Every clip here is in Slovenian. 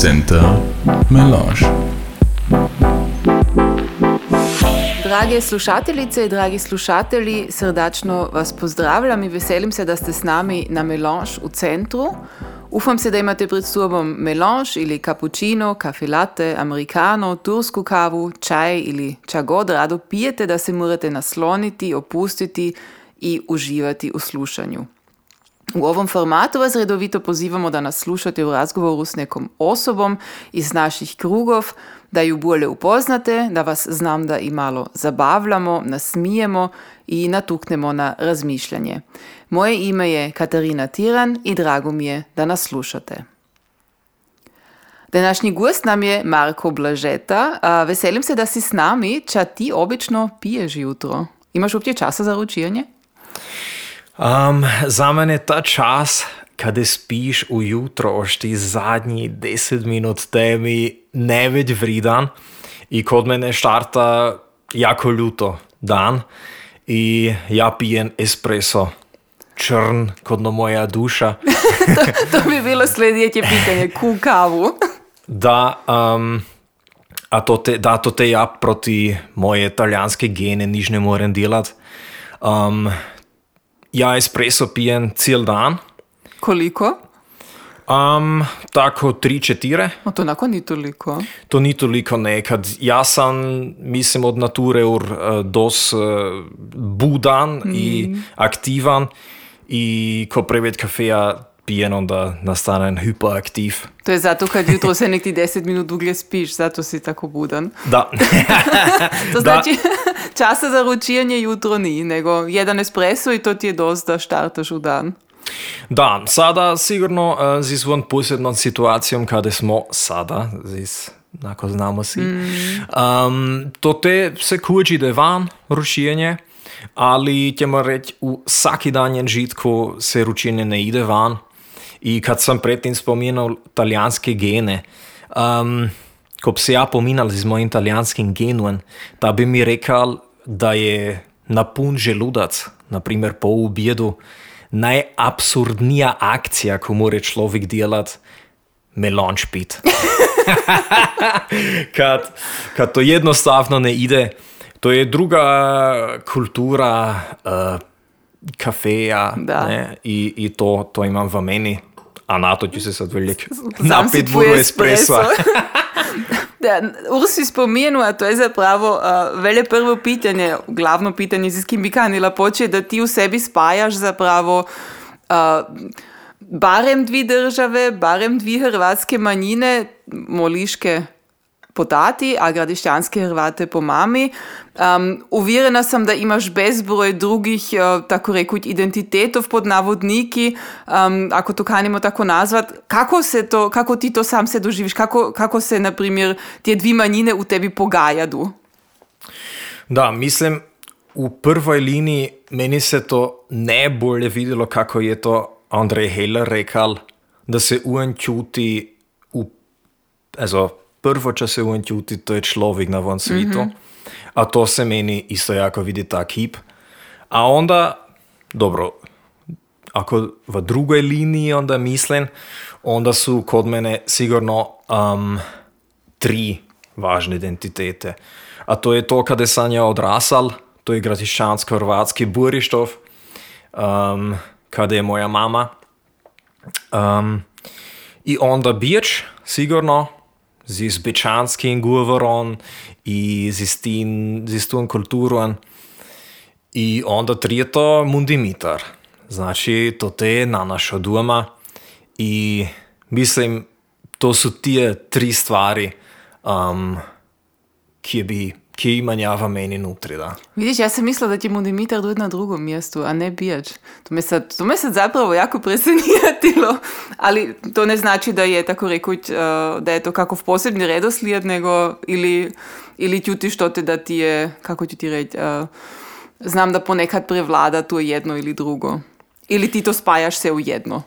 Center Melange. Drage slušateljice in dragi slušatelji, srdačno vas pozdravljam in veselim se, da ste z nami na Melange v centru. Upam se, da imate pred sobom melange ali cappuccino, kafe latte, americano, tursko kavu, čaj ali čagod rado pijete, da se morate nasloniti, opustiti in uživati v slušanju. V ovom formatu vas redovito pozivamo, da nas slušate v razgovoru s nekom osobom iz naših krugov, da ju bolje upoznate, da vas znam, da i malo zabavljamo, nasmijemo i natuknemo na razmišljanje. Moje ime je Katarina Tiran i drago mi je da nas slušate. Današnji gost nam je Marko Blažeta. Veselim se, da si s nami. Ča ti obično piješ jutro? Imaš uopće časa za ručivanje? Um, za mene je ta čas, kada spiš ujutro, ošti zadnji 10 minut temi največ vridan i kod mene štarta jako ljuto dan i ja pijem espresso črn kot no moja duša. to, to bi bilo sljedeće pitanje, ku kavu. da, um, a to te, da to te ja proti moje italijanske gene nič ne morem delati. Um, ja espresso pijem cel dan. Koliko? Um, tako tri, četiri. O, to onako ni toliko. To ni toliko nekad. Jaz sem, mislim, od nature ur, uh, dos uh, budan mm. in aktivan. In ko preveč kafeja pijem, onda nastanem hiperaktiv. To je zato, ker jutro se nekaj deset minut dugo spiš, zato si tako buden. Da. to znači, časa za ručenje jutro ni, nego jedan espresso in to ti je dost, da štartaš v dan. Da, sada sigurno uh, z izvon posebno situacijom, kada smo sada, zis, nako znamo si. Mm. Um, to te se kući da je van ručenje, ali ćemo reći u svaki danjen žitku se ručenje ne ide van. I kad sam predtem spomenul italijanske gene, um, ko bi se ja pominal z mojim italijanskim genom, da bi mi rekel, da je napun želudac, naprimer po objedu, najabsurdnija akcija, ko mora človek delati, melange pit. kad, kad to jednostavno ne ide, to je druga kultura uh, kafeja in, in to, to imam v meni. A na to ću se sad velik napit budu espresso. da, Ursi spomenu, a to je zapravo uh, vele prvo pitanje, glavno pitanje, z kim bi kanila poče, da ti v sebi spajaš zapravo uh, barem dvi države, barem dvi hrvatske manjine, moliške po tati, a gradišćanske Hrvate po mami. Um, uvjerena sam da imaš bezbroj drugih, uh, tako rekuć, identitetov pod navodniki, um, ako to kanimo tako nazvat. Kako, se to, kako ti to sam se doživiš? Kako, kako se, na primjer, te dvi manjine u tebi pogajadu? Da, mislim, u prvoj liniji meni se to najbolje vidjelo kako je to Andrej Heller rekal, da se uen čuti u, also, prvo, če se uen čuti, to je človek na von svijetu. Mm -hmm. A to se meni isto jako vidi ta kip. A onda, dobro, ako v drugoj liniji onda mislim, onda su kod mene sigurno um, tri važne identitete. A to je to kada sam ja odrasal, to je gradišćansko-hrvatski Burištov, um, kada je moja mama. Um, I onda Birč, sigurno, z izbečanskim govorom in z, istim, z istom kulturom. I onda treto mundimitar. Znači, to je na našo doma. I mislim, to su tije tri stvari, um, ki bi ki ima njava meni nutri. Da. Vidiš, ja sam mislila da će mu Dimitar doći na drugom mjestu, a ne Bijač. To me sad, to me sad zapravo jako presenijatilo, ali to ne znači da je, tako rekuć, uh, da je to kakov posebni redoslijed, nego ili, ili ćutiš to te da ti je, kako ću ti reći, uh, znam da ponekad prevlada to jedno ili drugo. Ili ti to spajaš se u jedno.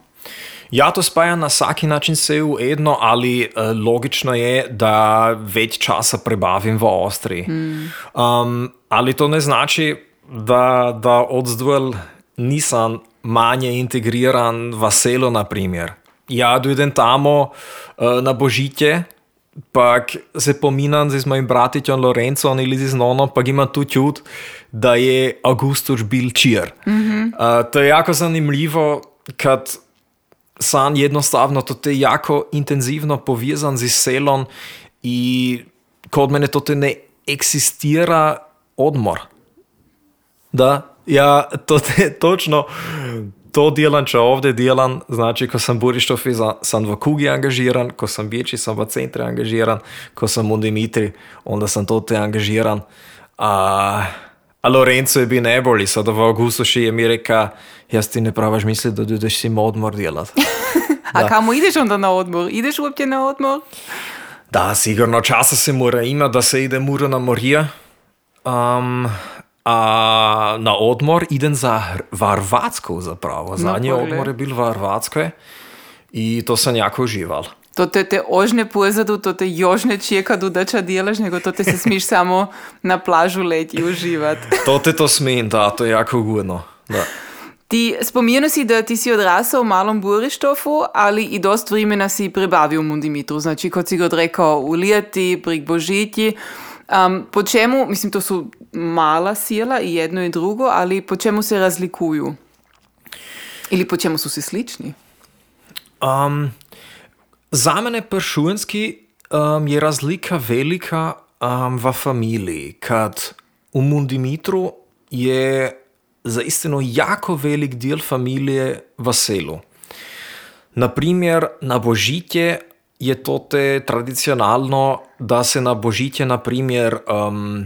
Ja, to spaja na vsak način se v eno, ali uh, logično je, da več časa prebavim v Avstriji. Mm. Um, ali to ne znači, da, da odzdvojil nisem manj integriran v selo, naprimer. ja dojdem tamo uh, na Božitje, pak se pominam z mojim bratičem Lorencom ili z nonom, pak imam tu čut, da je Augustus bil čir. Mm -hmm. uh, to je jako zanimljivo, kad sam jednostavno to je jako intenzivno povezan z selom i kod mene to ne eksistira odmor. Da, ja, to je točno to delam, če ovdje delam, znači ko sem Borištov, sem v Kugi angažiran, ko sem večji, sem v centru angažiran, ko sem v Dimitri, onda sem tudi angažiran. A, a Lorenzo je bil najbolj, sada v Augustu še je mi rekel, jaz ti ne pravaš misli, da ideš si na odmor delati. a kamo ideš onda na odmor? Ideš uopće na odmor? Da, sigurno časa se mora imati, da se ide mura na morje. Um, A na odmor idem za Hrvatsko, zapravo. Zadnji odmor je bil v Hrvatskoj in to sem jako užival. To te, te ožne pozadu, to te jožne čekadu, da če delaš, nego to te se smiš samo na plažu leti in uživati. To te to smem, da, to je jako ugodno. Ti spominjaš si, da ti si odrasel v malom Burištofu ali i dost vremena si prebavil v Mundimitru, znači kot si ga odrekel v Lijeti, pri Božitji. Um, po čemu, mislim, to su mala sila i jedno i drugo, ali po čemu se razlikuju? Ili po čemu su si slični? Um, za mene pršujenski um, je razlika velika um, v familiji, kad u Mundimitru je zaistino jako velik del familije v selu. Naprimjer, na Božitje je to te tradicionalno, da se na Božitje, naprimer, um,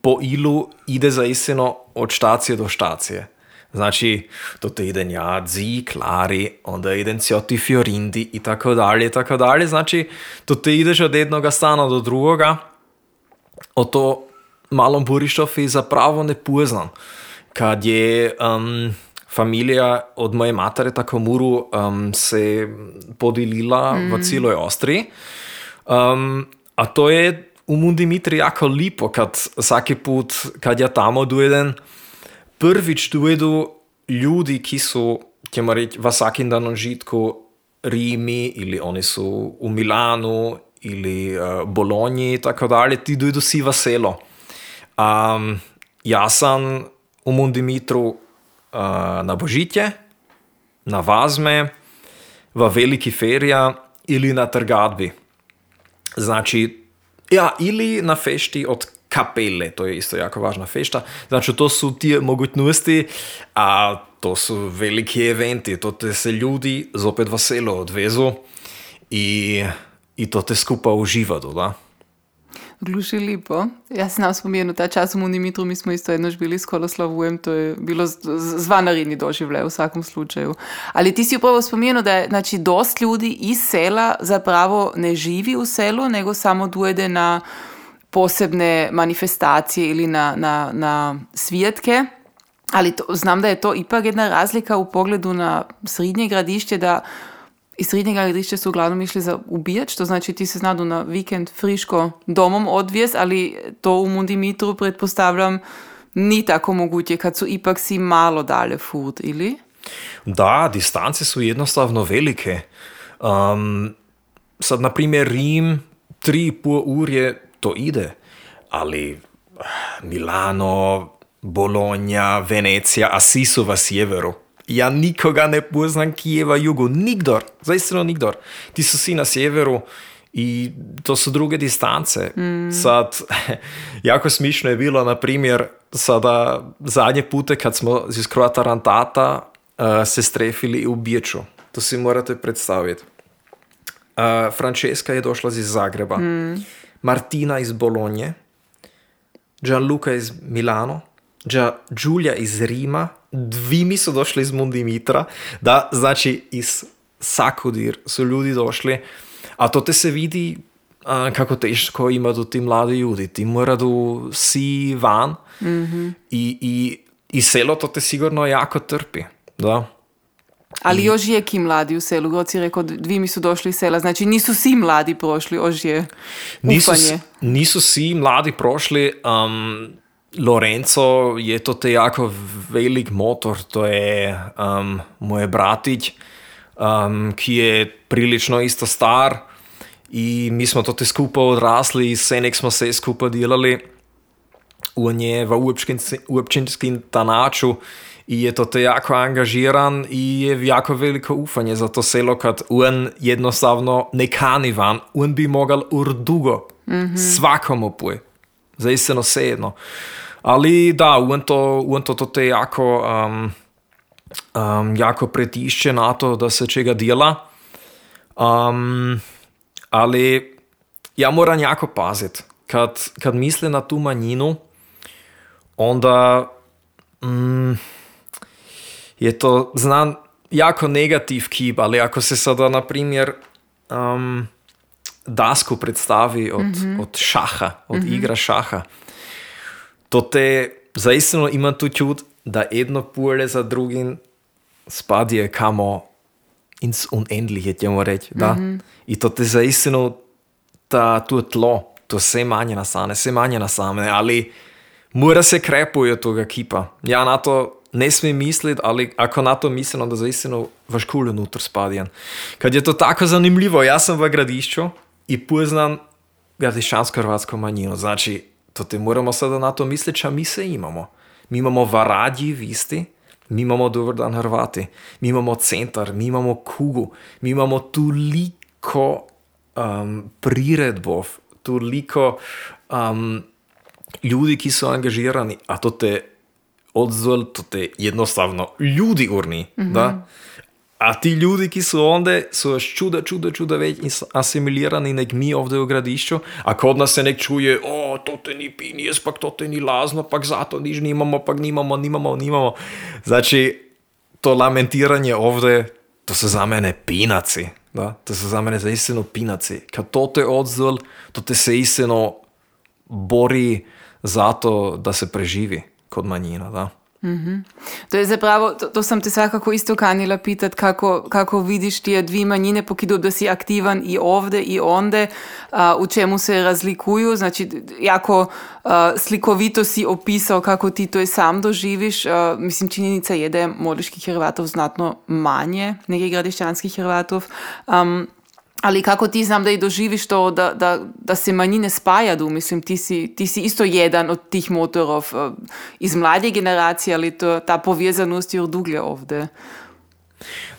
po ilu ide za jeseno od štacije do štacije. Znači, to te ide njadzi, klari, onda ide cioti fiorindi i tako dalje, i tako dalje. Znači, to te ideš od jednoga stana do drugoga. O to malom Burišovi zapravo ne poznam. Kad je um, familija od moje matere tako muru um, se podelila mm. v celoj Avstriji. Um, a to je v Mundimitri jako lepo, kad vsaki put, kad ja tamo dojdem, prvič dojedu ljudi, ki so, če reči, v vsakem danem žitku Rimi ali oni so v Milanu ali uh, Bologni, tako dalje, ti dojedu si v selo. Um, jaz sem v Mundimitru uh, na Božitje, na Vazme, v Veliki Ferija ali na Trgadbi. Znači, ja, ili na fešti od kapele, to je isto jako važna fešta. Znači, to su ti mogućnosti, a to su veliki eventi, to te se ljudi zopet veselo odvezu i, i to te skupa uživaju, da. Gluši lepo. Jaz sem spomenil ta čas v Munimitru, mi smo isto eno živeli s Koloslavujem, to je bilo zvanaredni doživljaj v vsakem slučaju. Ali ti si upravo spomenil, da je znači, dost ljudi iz sela zapravo ne živi v selu, nego samo dojde na posebne manifestacije ili na, na, na svijetke. Ali to, znam da je to ipak jedna razlika u pogledu na srednje gradište, da iz srednjega gledališča so uglavnom išli za ubijač, to znači ti se znadu na vikend friško domom odvijez, ali to u Mundimitru pretpostavljam ni tako moguće kad su ipak si malo dalje furt, ili? Da, distance su jednostavno velike. Um, sad, na primjer, Rim, tri i pol urje, to ide, ali Milano, Bologna, Venecija, a svi su v sjeveru. Ja nikoga ne poznam Kijeva jugu, nikdor, zaistino nikdor. Ti so vsi na severu i to su druge distance. Mm. Sad, jako smišno je bilo, na primjer, sada zadnje pute kad smo iz Kroata Rantata uh, se strefili u Biječu. To si morate predstaviti. Uh, Francesca je došla iz Zagreba, mm. Martina iz Bolonje, Gianluca iz Milano, Giulia iz Rima, dvimi so došli iz Mundimitra, da znači iz Sakudir so ljudi došli, a to te se vidi a, kako teško ima do ti mladi ljudi, ti moraju si van mm -hmm. i, i, i selo to te sigurno jako trpi, da. Ali još je ki mladi u selu? God si rekao, dvi mi su došli iz sela. Znači nisu svi mladi prošli, još je. Nisu, nisu svi mladi prošli. Um, Lorenzo je to te jako velik motor, to je um, moj bratić. um, ki je prilično isto star i mi smo to te skupaj odrasli i senek smo se skupaj delali u nje v uopćinskim tanaču i je to te jako angažiran i je jako veliko ufanje za to selo kad on jednostavno ne kani van, on bi mogal ur dugo mm -hmm. svakomu puj. Zaistino sedno. Ali da, on to, on to, to te jako um, um, jako pritišče na to, da se čega dela. Um, ali ja moram jako paziti, kad, kad misle na tu manjinu, onda mm, je to znan jako negativ kip, ali ako se sada, na primjer, um, dasku predstavi od, mm -hmm. od šaha, od mm -hmm. igra šaha, to te zaistino ima tu čut, da jedno pole za drugim spadje kamo ins unendliche, ćemo reći, da. Mm -hmm. I to te zaistino ta tu tlo, to se manje nasane, se manje nasane, ali mora se krepuje toga kipa. Ja na to ne smijem misliti, ali ako na to mislim, onda zaistino v školu unutar spadjem. Kad je to tako zanimljivo, ja sam v gradišću i poznam gradišćansko-hrvatsko manjino, znači, to te moramo sada na to misliti, a mi se imamo. Mi imamo varadji visti, mi imamo dober dan Hrvati, mi imamo centar, mi imamo kugu, mi imamo toliko um, priredbov, toliko um, ljudi, ki so angažirani, a to te odzval, to te jednostavno ljudi urni. Mm -hmm. A ti ljudi, ki so onda, so još čuda, čuda, čuda već asimilirani nek mi ovdje u gradišću, a kod nas se nek čuje, o, to te ni pinijes, pak to te ni lazno, pak zato niš nimamo, pak nimamo, nimamo, nimamo. Znači, to lamentiranje ovdje, to su za mene pinaci, da? to su za mene zaistino pinaci. Kad to te odzval, to te se istino bori zato da se preživi kod manjina, da. Mm -hmm. To je zapravo, to, to sam te svakako isto kanila pitat kako, kako vidiš tije dvije manjine pokidu da si aktivan i ovde i onde, a, u čemu se razlikuju, znači jako a, slikovito si opisao kako ti to sam doživiš, a, mislim činjenica je da je moliških Hrvatov znatno manje nekih gradišćanskih Hrvatov, um, Ali kako ti znam da i doživiš to, da, da, da se manjine spajaju, mislim, ti si, ti si isto jedan od tih motorov uh, iz mlade generacije, ali to, ta povezanost je duglje ovde.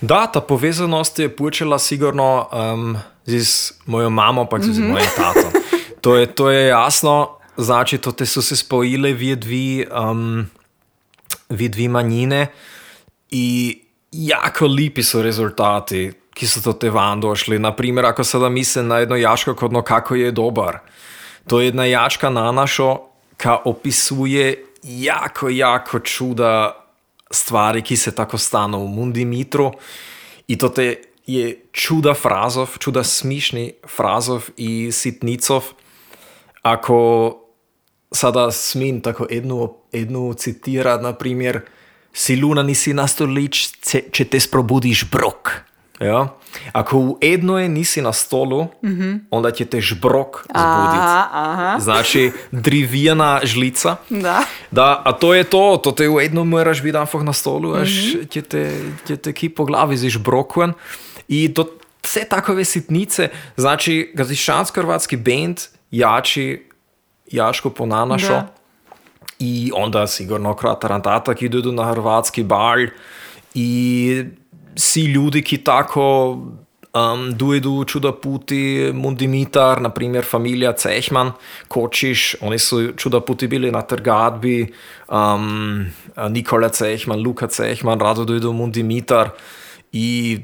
Da, ta povezanost je počela sigurno um, z mojo mamo, pa tudi mm -hmm. z mhm. mojim tatom. To je, to je jasno, znači, to te so se spojile v dve um, dvi manjine in jako lepi so rezultati ki so to te van došli. Naprimer, ako sada mislim na jedno jaško, kot no, kako je dobar. To je jedna jačka na našo, ki opisuje jako, jako čuda stvari, ki se tako stanu v Mundimitru. In to te je čuda frazov, čuda smišni frazov in sitnicov. Ako sada smim tako eno, eno citirati, naprimer, si luna nisi na stolič, če te sprobudiš brok. Ja. Ako u jednoj nisi na stolu, mm -hmm. onda će te žbrok zbuditi. Znači, drivijana žlica. Da. da. A to je to, to te u jednom moraš biti einfach na stolu, až mm -hmm. će te, će te ki po glavi zižbrokujem. I to sve takove sitnice, znači, gazišansko-hrvatski band jači, jačko ponanašo. I onda sigurno kratarantata, ki idu na hrvatski bal i si ljudi, ki tako um, dojdu čuda puti, Mundimitar, naprimer familija Cehman, Kočiš, oni su čuda puti bili na trgadbi, um, Nikola Cehman, Luka Cehman, rado dojdu Mundimitar i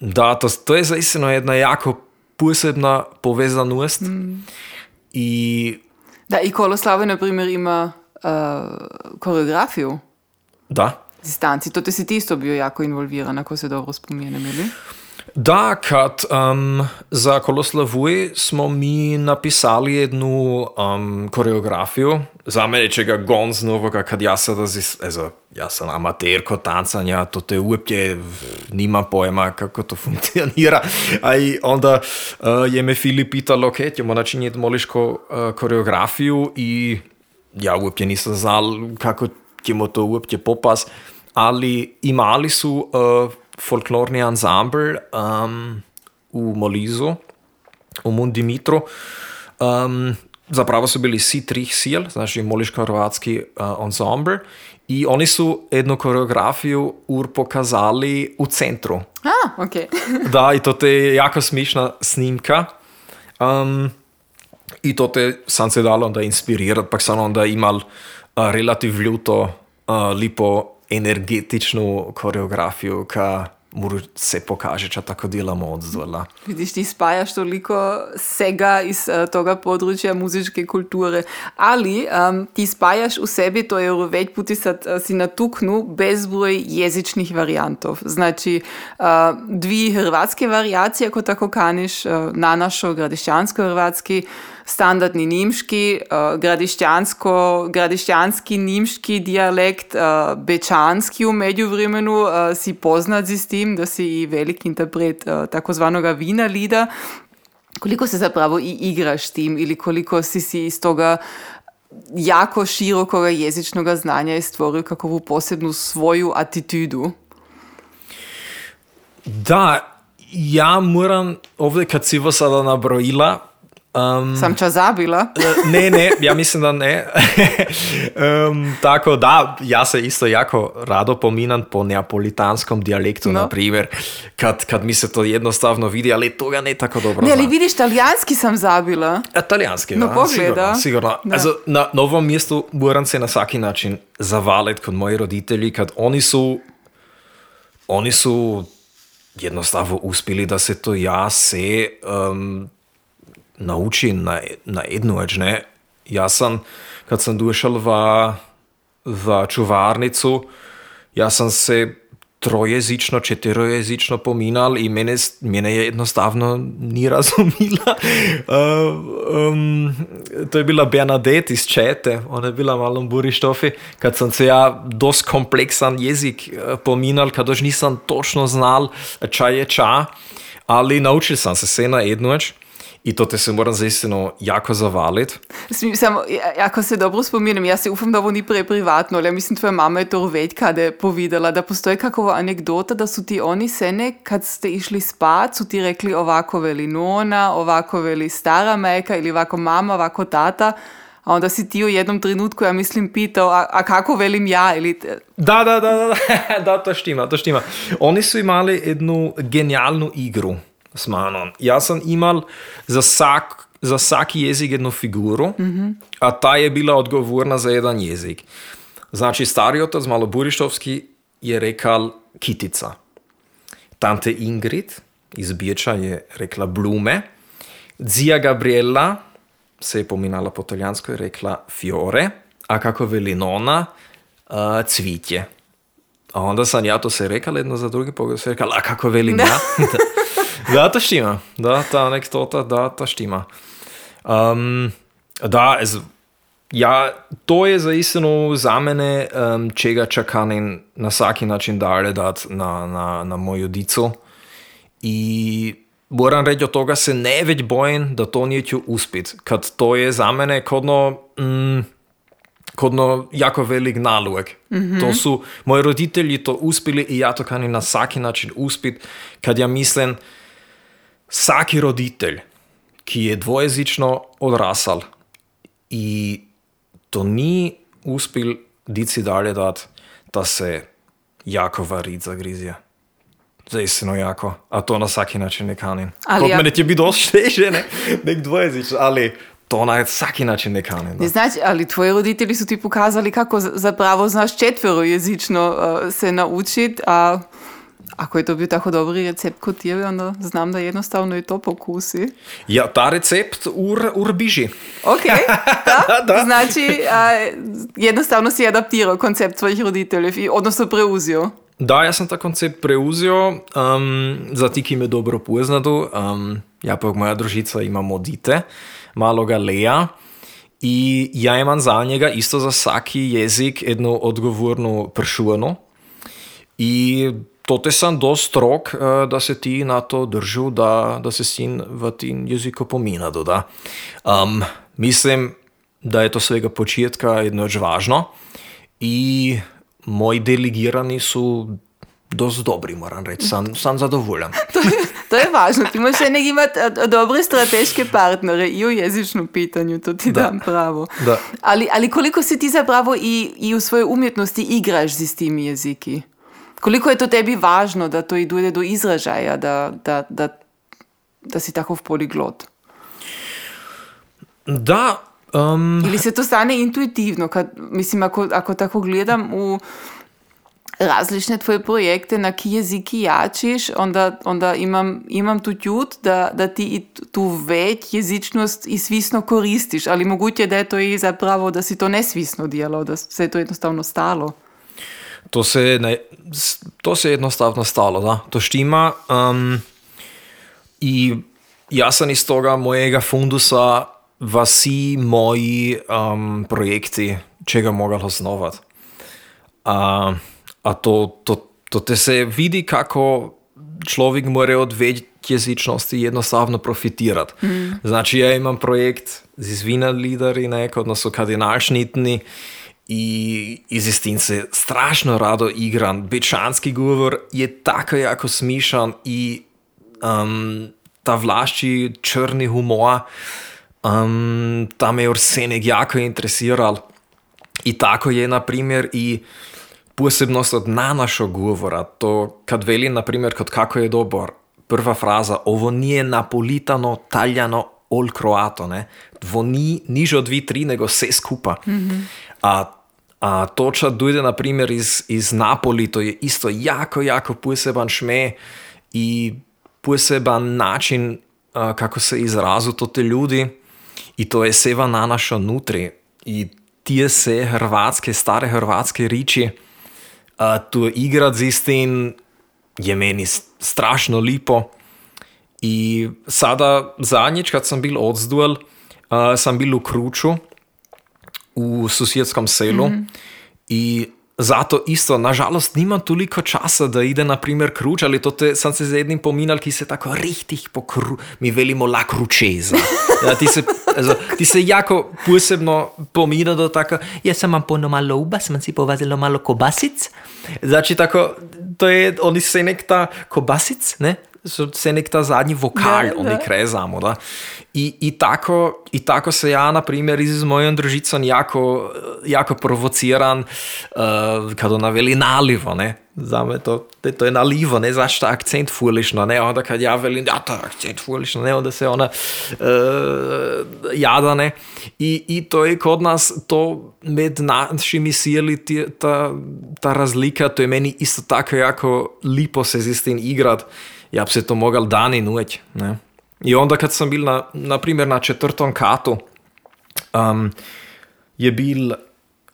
da, to, to je zaistino jedna jako posebna povezanost mm. i Da, i Koloslava, na primjer, ima uh, koreografiju. Da дистанци. Тоа си ти исто био јако инволвиран, ако се добро споминам, или? Да, кад um, за Колославуј смо ми написали едну um, кореографију, за мене чега гонзново, кад јас да си, еза, јас сам аматер ко танцања, то те уопќе нима поема како то функционира. А и онда uh, је ме Филип питал, оке, ќе му начинјет молишко uh, кореографију и ја уопќе нисам знал како ќе му то уопќе попас. Ali imali su uh, folklorni ansambl um, v Molizu, v Mundimitru. Um, zapravo su bili svi trih sil, znači moliško-hrvatski uh, ansambl. I oni su jednu koreografiju ur pokazali u centru. A, ok. da, i to je jako smišna snimka. Um, I to te sam se dalo onda inspirirati, pa sam onda imal uh, relativ ljuto, uh, lipo energetičnu koreografiju, ka mora se pokaže, če tako delamo od zdola. Vidiš, ti spajaš toliko vsega iz uh, tega področja muzičke kulture. Ali um, ti spajaš v sebi, to je več puti sad, uh, si natuknu bezbroj jezičnih variantov. Znači, uh, dvi hrvatske variacije, kot tako kaniš, uh, na našo gradiščansko-hrvatski, standardni nemški, uh, gradiščansko, gradiščanski nemški dialekt, uh, bečanski v međuvremenu uh, si poznat z tim, da si velik interpret uh, takozvanoga vina lida. Koliko se zapravo igraš s tim ili koliko si si iz toga jako širokoga jezičnog znanja stvorio kakvu posebnu svoju atitudu? Da, ja moram ovdje kad si vas sada nabrojila, Um, Sam čas zabila? ne, ne, ja mislim da ne. um, tako da, ja se isto jako rado pominam po neapolitanskom dijalektu, no. na primjer, kad, kad mi se to jednostavno vidi, ali toga ne tako dobro Ne, ali vidiš, talijanski sam zabila. A, talijanski, no, da, pogleda. sigurno. sigurno. Da. Also, na novom mjestu moram se na svaki način zavaliti kod moji roditelji, kad oni su, oni su jednostavno uspjeli da se to ja se um, nauči na, na jednu. Ne? Jaz sem, kad sem došel v, v čuvarnicu, jaz sem se trojezično, četirojezično pominal in mene, mene je enostavno ni razumela. Uh, um, to je bila Bernadette iz Čete, ona je bila malo burištofi, kad sem se ja dost kompleksan jezik uh, pominal, kad už nisem točno znal, čaj je ča, ali naučil sem se se na jednu reč. I to te se moram zaistino jako zavaliti. Samo, jako se dobro spominam, ja se ufam, da ovo ni preprivatno, ali ja mislim, tvoja mama je to već kada je povedala, da postoji kakova anegdota, da su ti oni sene, kad ste išli spat, su ti rekli ovako veli nona, ovako veli stara majka ili ovako mama, ovako tata, a onda si ti u jednom trenutku, ja mislim, pitao, a, a kako velim ja? Ili... Da, da, da, da, da, to štima, to štima. Oni su imali jednu genialnu igru s mano. Jaz sem imel za vsak, za vsak jezik eno figuro, mm -hmm. a ta je bila odgovorna za en jezik. Znači, stari otac, malo burištovski, je rekel kitica. Tante Ingrid iz Beča je rekla blume, Zija Gabriela se je pominala po italijansko in rekla fiore, a kako veli nona, uh, cvitje. A onda sam ja to se rekla jedno za drugi, pa se rekla, a kako velim ja? da, to štima. Da, ta anekdota, da, ta štima. Um, da, ez, ja, to je zaistino za mene, um, čega čakam na vsaki način dalje dati na, na, na mojo dico. I moram reči, od toga se ne več bojim, da to neće uspjeti. Kad to je za mene kodno... Mm, kodno jako velik nalog. Mm -hmm. To su moji roditelji to uspjeli i ja to kanim na svaki način uspjeti. Kad ja mislim, svaki roditelj, ki je dvojezično odrasal i to ni uspjel dici dalje dat, da se jako varit zagrizje. Zaistino jako, a to na svaki način ne kanim. Ali ja- mene će biti dosta teže, ne, nek dvojezično, ali to na svaki način ne kanim. Ne znači, ali tvoji roditelji su ti pokazali kako za- zapravo znaš četverojezično uh, se naučiti, a ako je to bio tako dobri recept kod tebe, onda znam da jednostavno i to pokusi. Ja, ta recept ur, ur biži. Ok, da? Da. Znači, a, jednostavno si adaptirao koncept svojih roditeljev, odnosno preuzio. Da, ja sam ta koncept preuzeo, um, za ti, ki me dobro poznadu. Um, ja, pa moja družica imamo dite, maloga Leja. I ja imam za njega isto za svaki jezik jednu odgovornu pršuanu. I to te sam dost strog, uh, da se ti na to držu, da, da se sin v tim jeziku pominadu. Da. Um, mislim, da je to svega početka jedno važno. I moji delegirani su dosti dobri, moram reči, sem, sem zadovoljen. To je, to je važno. Ti moraš nek imati a, dobre strateške partnere i u jezičnom pitanju, to ti Da. dam pravo. Da. Ali, ali koliko si ti zapravo i, i u svojoj umjetnosti igraš s timi jeziki? Koliko je to tebi važno da to i dojde do izražaja, da, da, da, da si takov poliglot? Da, um, Ili se to stane intuitivno? Kad, mislim, ako, ako tako gledam u različne tvoje projekte, na ki jeziki jačiš, onda, onda imam, imam tu čut, da, da ti tu već jezičnost i svisno koristiš, ali moguće da je to i zapravo da si to nesvisno djelao, da se je to jednostavno stalo. To se, je ne, to se je jednostavno stalo, da, to štima. Um, I ja sam iz toga mojega fundusa vasi moji um, projekti, čega mogel osnovati. A, a to, to, to te se vidi kako človek mora od jezičnosti jednostavno profitirati. Mm. Znači, ja imam projekt z izvina lideri, nek, odnosno kardinalšnitni, i iz istince strašno rado igram. Bečanski govor je tako jako smišan i um, ta vlašči črni humor, um, ta me je Arsenik jako interesiral. I tako je, na primjer, i posebnost od nanašo govora, to kad veli, na primjer, kod kako je dobar, prva fraza, ovo nije napolitano, taljano, ol kroato, ne? Ovo ni niže od dvi, tri, nego vse skupa. A, a toča dojde, na primjer, iz, iz Napoli, to je isto jako, jako poseban šme i poseban način, a, kako se izrazu to te ljudi. I to je seva nanaša nutri. I tije se hrvatske, stare hrvatske riči, a, tu igrati z istim je meni strašno lipo. I sada zadnjič, kad sam bil odzduel, uh, sam bil v Kruču, v susjedskom selu. Mm -hmm. I zato isto, nažalost, nimam toliko časa, da ide na primer kruč, ali to te, sam se z jednim pominjal, ki se tako richtig pokru, mi velimo la kručeza. Ja, ti, se, also, ti se jako posebno pominja do tako, Jaz sem vam pono malo uba, sem si povazila malo kobasic. Znači, tako, to je, oni se nek ta kobasic, ne? So se nek ta zadnji vokal, Da, oni krezamo, da. I, i, tako, I tako se ja, na primjer, z mojom družicom jako, jako provociran, uh, kad ona veli nalivo, ne? Zame to, to, to je nalivo, ne, zašto ta akcent fulišno, ne, onda kad ja velim, ja, ta akcent fulišno, ne, onda se ona uh, jada, ne, I, i to je kod nas, to med našimi ti- ta, ta razlika, to je meni isto tako jako lipo se z istim igrat, ja bi se to mogel dan in noč, ne. I onda kad sam bil na, na primjer na četvrtom katu, um, je bil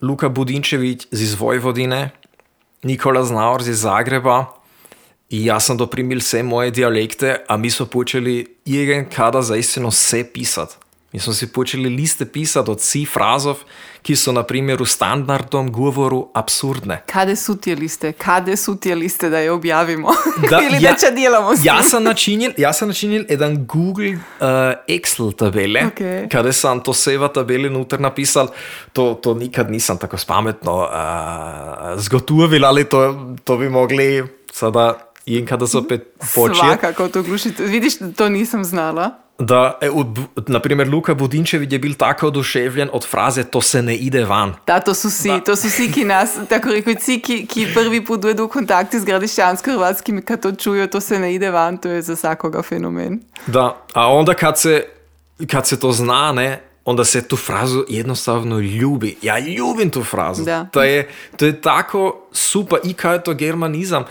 Luka Budinčević iz Vojvodine, Nikola Znaur iz Zagreba i ja sam doprimil vse moje dialekte, a mi smo počeli igen kada zaistino vse pisati. Mi smo si počeli liste pisati od vseh frazov, ki so na primjer v standardnom govoru absurdne. Kade su ti liste? Kade su ti liste da je objavimo? Da, Ili ja- da če delamo s Ja sam načinil, ja sam načinil jedan Google uh, Excel tabele, Ok. kada sam to sve v tabeli noter napisal, to, to nikad nisam tako spametno uh, zgotovil, ali to, to bi mogli sada in kada so opet počeli. Svakako to glušite. Vidiš, to nisem znala. Da, e, od, naprimer, Luka Budinčević je bil tako oduševljen od fraze to se ne ide van. Da, to su vsi, to su vsi, ki nas, tako rekoč, vsi, ki, ki prvi put dojedu v kontakt z gradiščansko-hrvatskimi, kad to čujo, to se ne ide van, to je za vsakoga fenomen. Da, a onda kad se, kad se to zna, ne, onda se tu frazu jednostavno ljubi. Ja ljubim tu frazu. Da. To, je, to je tako super. I kaj je to germanizam?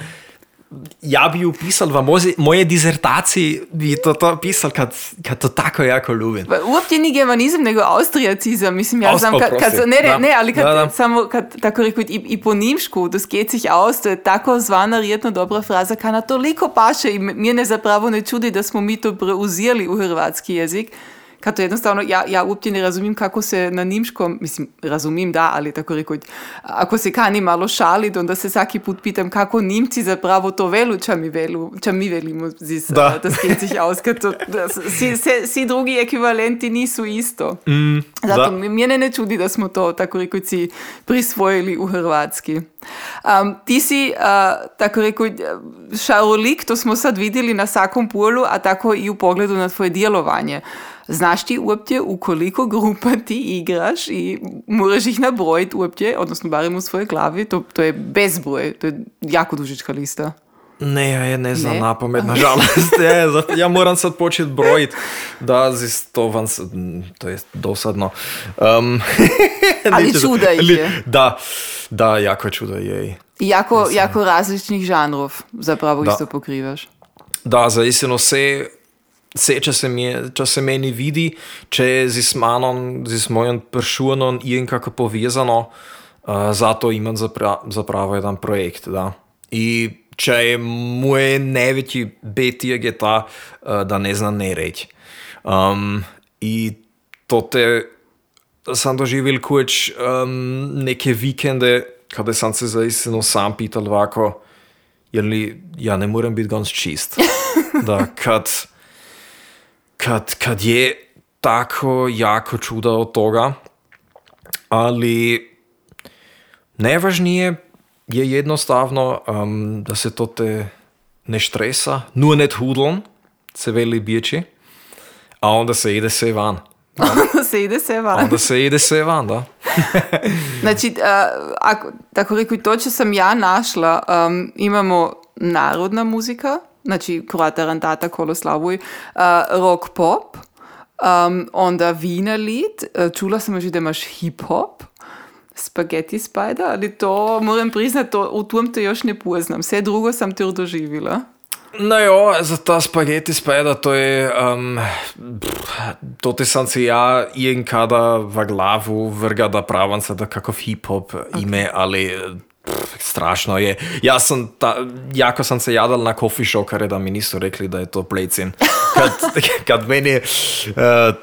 Ja bi upisal v moje, moje dizertaciji, bi to, to pisal, kad, kad to tako jako ljubim. Uopće ni germanizam, nego austriacizam. Mislim, ja znam, kad, kad, ne, ne, Da. ne, ali kad, Da, da. samo kad, tako rekoč, i, i po nimšku, das geht sich aus, to je tako zvana rijetno dobra fraza, ka na toliko paše i mene zapravo ne čudi, da smo mi to preuzeli u hrvatski jezik, kad to jednostavno, ja, ja uopće ne razumijem kako se na nimškom, mislim, razumijem da, ali tako rekoč, ako se kani malo šalit, onda se svaki put pitam kako Nimci zapravo to velu, ča mi, velu, ča mi velimo, zis, Da. das geht sich aus, kad to, da, si, se, si drugi ekvivalenti nisu isto. Mm, Zato da. mene ne čudi da smo to tako rekoč si prisvojili u Hrvatski. Um, ti si, uh, tako rekoč, šarolik, to smo sad vidjeli na svakom polu, a tako i u pogledu na tvoje djelovanje. Znaš ti uopće u koliko grupa ti igraš i moraš ih nabrojiti uopće, odnosno barem u svojoj glavi, to, to je bezbroj, to je jako dužička lista. Ne, ja je ne znam Ne? na pamet, nažalost. ja, ja moram sad početi brojiti, da zis to van, to je dosadno. Um, Ali neću- čuda ih li- je. Da, da, jako čuda je. Jako, jako različnih žanrov zapravo Da. isto pokrivaš. Da, zaistino vse, vse če, se mi, če se meni vidi, če je z manom, z mojim pršunom nekako povezano, uh, zato imam zapra, zapravo jedan projekt. Da. I če je moj največji betijeg je ta, uh, da ne znam ne reći. Um, I to te sam doživjel kuć um, neke vikende, kada sam se zaistino sam pital ovako, jer li ja ne morem biti gonc čist. da, kad, kad, kad je tako jako čuda od toga, ali najvažnije je jednostavno um, da se to te ne štresa, nur net hudlom, se veli bijeći, a onda se ide sve van. se ide se van. Onda se ide sve van, da. Znači, a, ako, tako reku, to čo sam ja našla, um, imamo narodna muzika, znači Kroata Rantata, Koloslavuj, uh, rock pop, um, onda Wiener Lied, uh, čula sam još da imaš hip hop, Spaghetti Spider, ali to moram priznat, to, u tom te još ne poznam. Sve drugo sam te doživjela. No jo, za ta spaghetti speda, to je, um, pff, to sam se ja kada v glavu vrga da pravam sada kakav hip-hop ime, ali pff, strašno je. Ja sam, ta, jako sam se jadal na coffee shokare da mi nisu rekli da je to plecin. Kad, kad meni uh,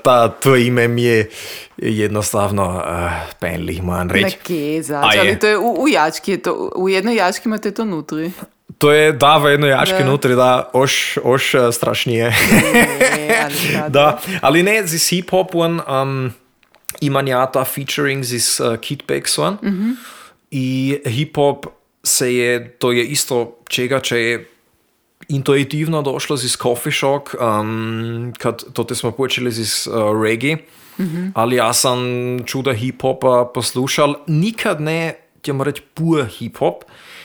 ta, to ime mi je jednostavno uh, penlih, moram Na reći. kezač, A je. ali to je u, u jački, je to, u jednoj jački imate to nutri. To je da v jednoj jački Da. nutri, da, oš, oš uh, strašnije. Ne, ali Da, ali ne, z hip-hopom um, imam ja ta featuring z uh, Kid Pexon. Mm -hmm. I hip-hop se je, to je isto čega, če je intuitivno došlo z Coffee Shock, um, kad to te smo počeli z uh, reggae. Mm -hmm. Ali ja sam čuda hip-hopa poslušal, nikad ne, ćemo reći, pur hip-hop,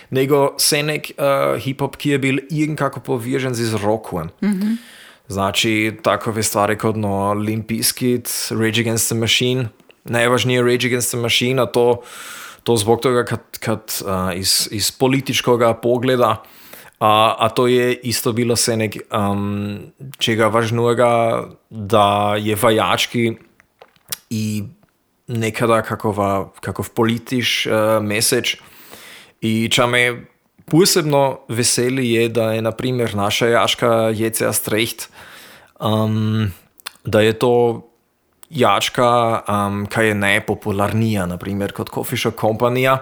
nego senek uh, hip-hop, ki je bil irgendako povežen z rockom. Mm -hmm. Znači, takove stvari kot no, Limp Bizkit, Rage Against the Machine, najvažnije Rage Against the Machine, a to, to zbog toga kad, kad uh, iz, iz političkoga pogleda, a, a to je isto bilo se nek um, čega važnega, da je vajački i nekada kakova, kakov politiš uh, message. I ča me posebno veseli je, da je naprimer naša jaška JCA Streht, um, da je to jačka, um, kaj je najpopularnija, naprimer kot Coffee Shop kompanija,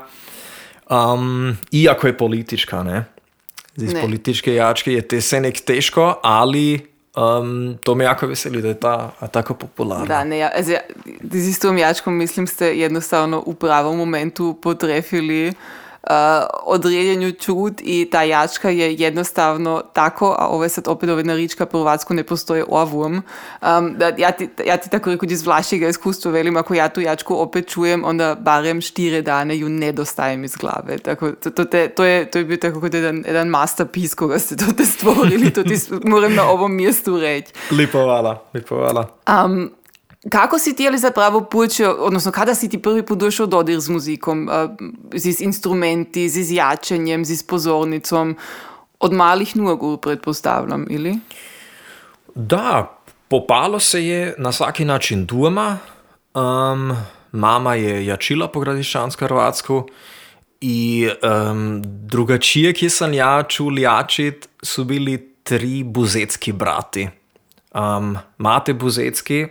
um, iako je politička, ne? Iz Ne. političke jačke je te se nek teško, ali um, to me jako veseli, da je ta tako popularna. Da, ne, ja, also, ja, z istom jačkom mislim ste jednostavno u pravom momentu potrefili određenju čud i ta jačka je jednostavno tako, a ovo je sad opet ova narička po Hrvatsku ne postoje ovum. Um, da, ja, ti, ja ti tako rekoč iz vlašćega iskustva velim, ako ja tu jačku opet čujem, onda barem štire dane ju ne dostajem iz glave. Tako, to, to, te, to, je, to je bio tako kot jedan, jedan masterpiece koga ste to te stvorili, to ti moram na ovom mjestu reći. Lipovala, lipovala. Um, kako si ti ali zapravo počeo, odnosno kada si ti prvi put došao u dodir z muzikom, uh, z instrumenti, z jačanjem, z pozornicom, od malih nogu, pretpostavljam, ili? Da, popalo se je na svaki način doma. Um, mama je jačila po gradiščansko Hrvatsku i um, drugačije, ki sem ja čul jačit, so bili tri buzetski brati. Um, Mate Buzecki,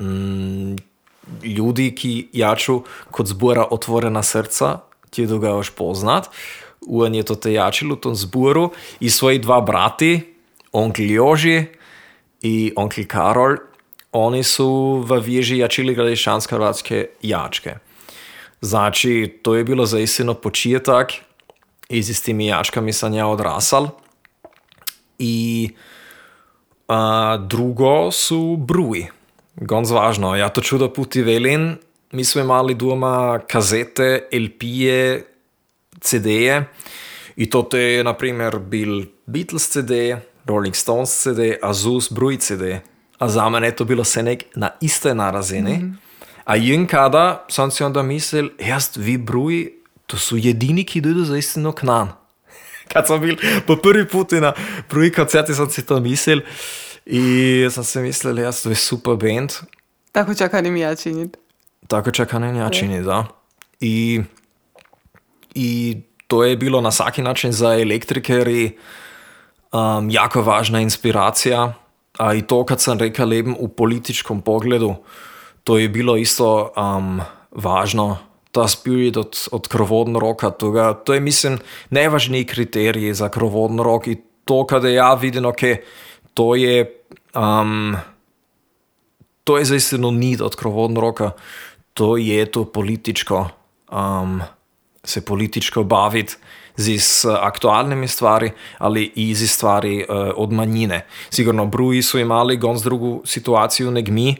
mm, ljudi, ki jaču kot zbora otvorena srca, ti ga još poznat. On je to te jačil u tom zboru i svoji dva brati, onkl Joži i onkl Karol, oni su v vježi jačili gradišanske hrvatske jačke. Znači, to je bilo zaistino početak i s tými jačkami sam ja odrasal. I a, drugo su bruji. Ganz važno. Ja to čudo puti velin. Mi smo imali doma kazete, LP-je, CD-je. I to te je, na primer, bil Beatles CD, Rolling Stones CD, Azus Bruj CD. A za mene je to bilo vse nek na iste narazini. Mm -hmm. A jen kada sam si onda mislil, jaz vi Bruj, to su jedini, ki dojedu za istino k nam. Kad sam bil po prvi put na Bruj koncerti, sam si to mislil. I sam si mislil, jaz to je super band. Tako čaka ni mi ja činiti. Tako čaka ne ja čini, da. I, I to je bilo na vsaki način za elektrikeri um, jako važna inspiracija. A i to kad sam rekao leben u političkom pogledu, to je bilo isto um, važno. Ta spirit od, od krovodnog roka, toga, to je mislim najvažniji kriterij za krovodni rok i to kada ja vidim, ok, to je um, to je zaistino nit od krovodnog roka, to je to političko, um, se političko baviti z aktualnimi stvari, ali i z stvari uh, od manjine. Sigurno bruji su imali gonz drugu situaciju neg mi,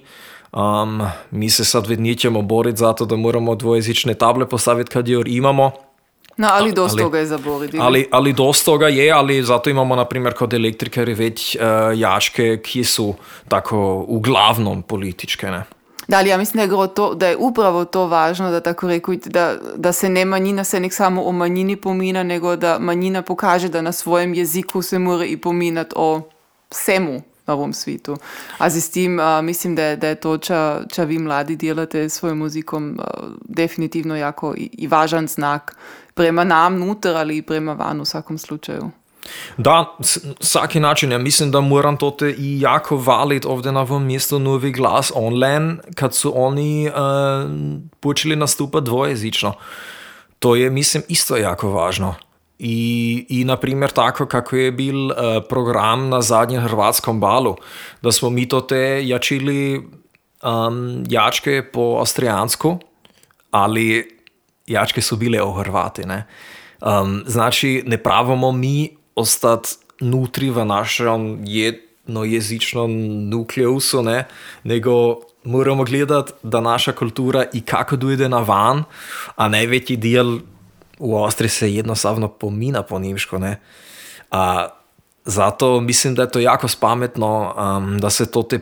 um, mi se sad vednićemo boriti zato da moramo dvojezične table postaviti kad joj imamo, No, ali dosta toga je za boriti. Ali, ali dosta toga je, ali zato imamo, na primjer, kod elektrikari već uh, jačke, ki su tako uglavnom političke, ne? Da, ali ja mislim da je, to, da je upravo to važno, da tako reku, da, da se ne manjina se nek samo o manjini pomina, nego da manjina pokaže da na svojem jeziku se mora i pominati o vsemu na ovom svitu. A s tim uh, mislim da je, da je to ča, ča vi mladi delate s svojim muzikom uh, definitivno jako i, i važan znak prema nam nutar ali prema van u svakom slučaju. Da, vsaki način. Ja mislim, da moram to i jako valit ovdje na ovom mjestu novi glas online, kad su oni uh, počeli nastupati dvojezično. To je, mislim, isto jako važno. I, i na primjer tako kako je bil uh, program na zadnjem hrvatskom balu, da smo mi to te jačili um, jačke po austrijansku, ali jačke su bile o Hrvati. Ne? Um, znači, ne pravimo mi ostati nutri v našem jednojezičnem nukleusu, ne? nego moramo gledati, da naša kultura i kako dojde na van, a največji del v Avstriji se jednostavno pomina po nemško. Ne? Zato mislim, da je to jako spametno, um, da se to te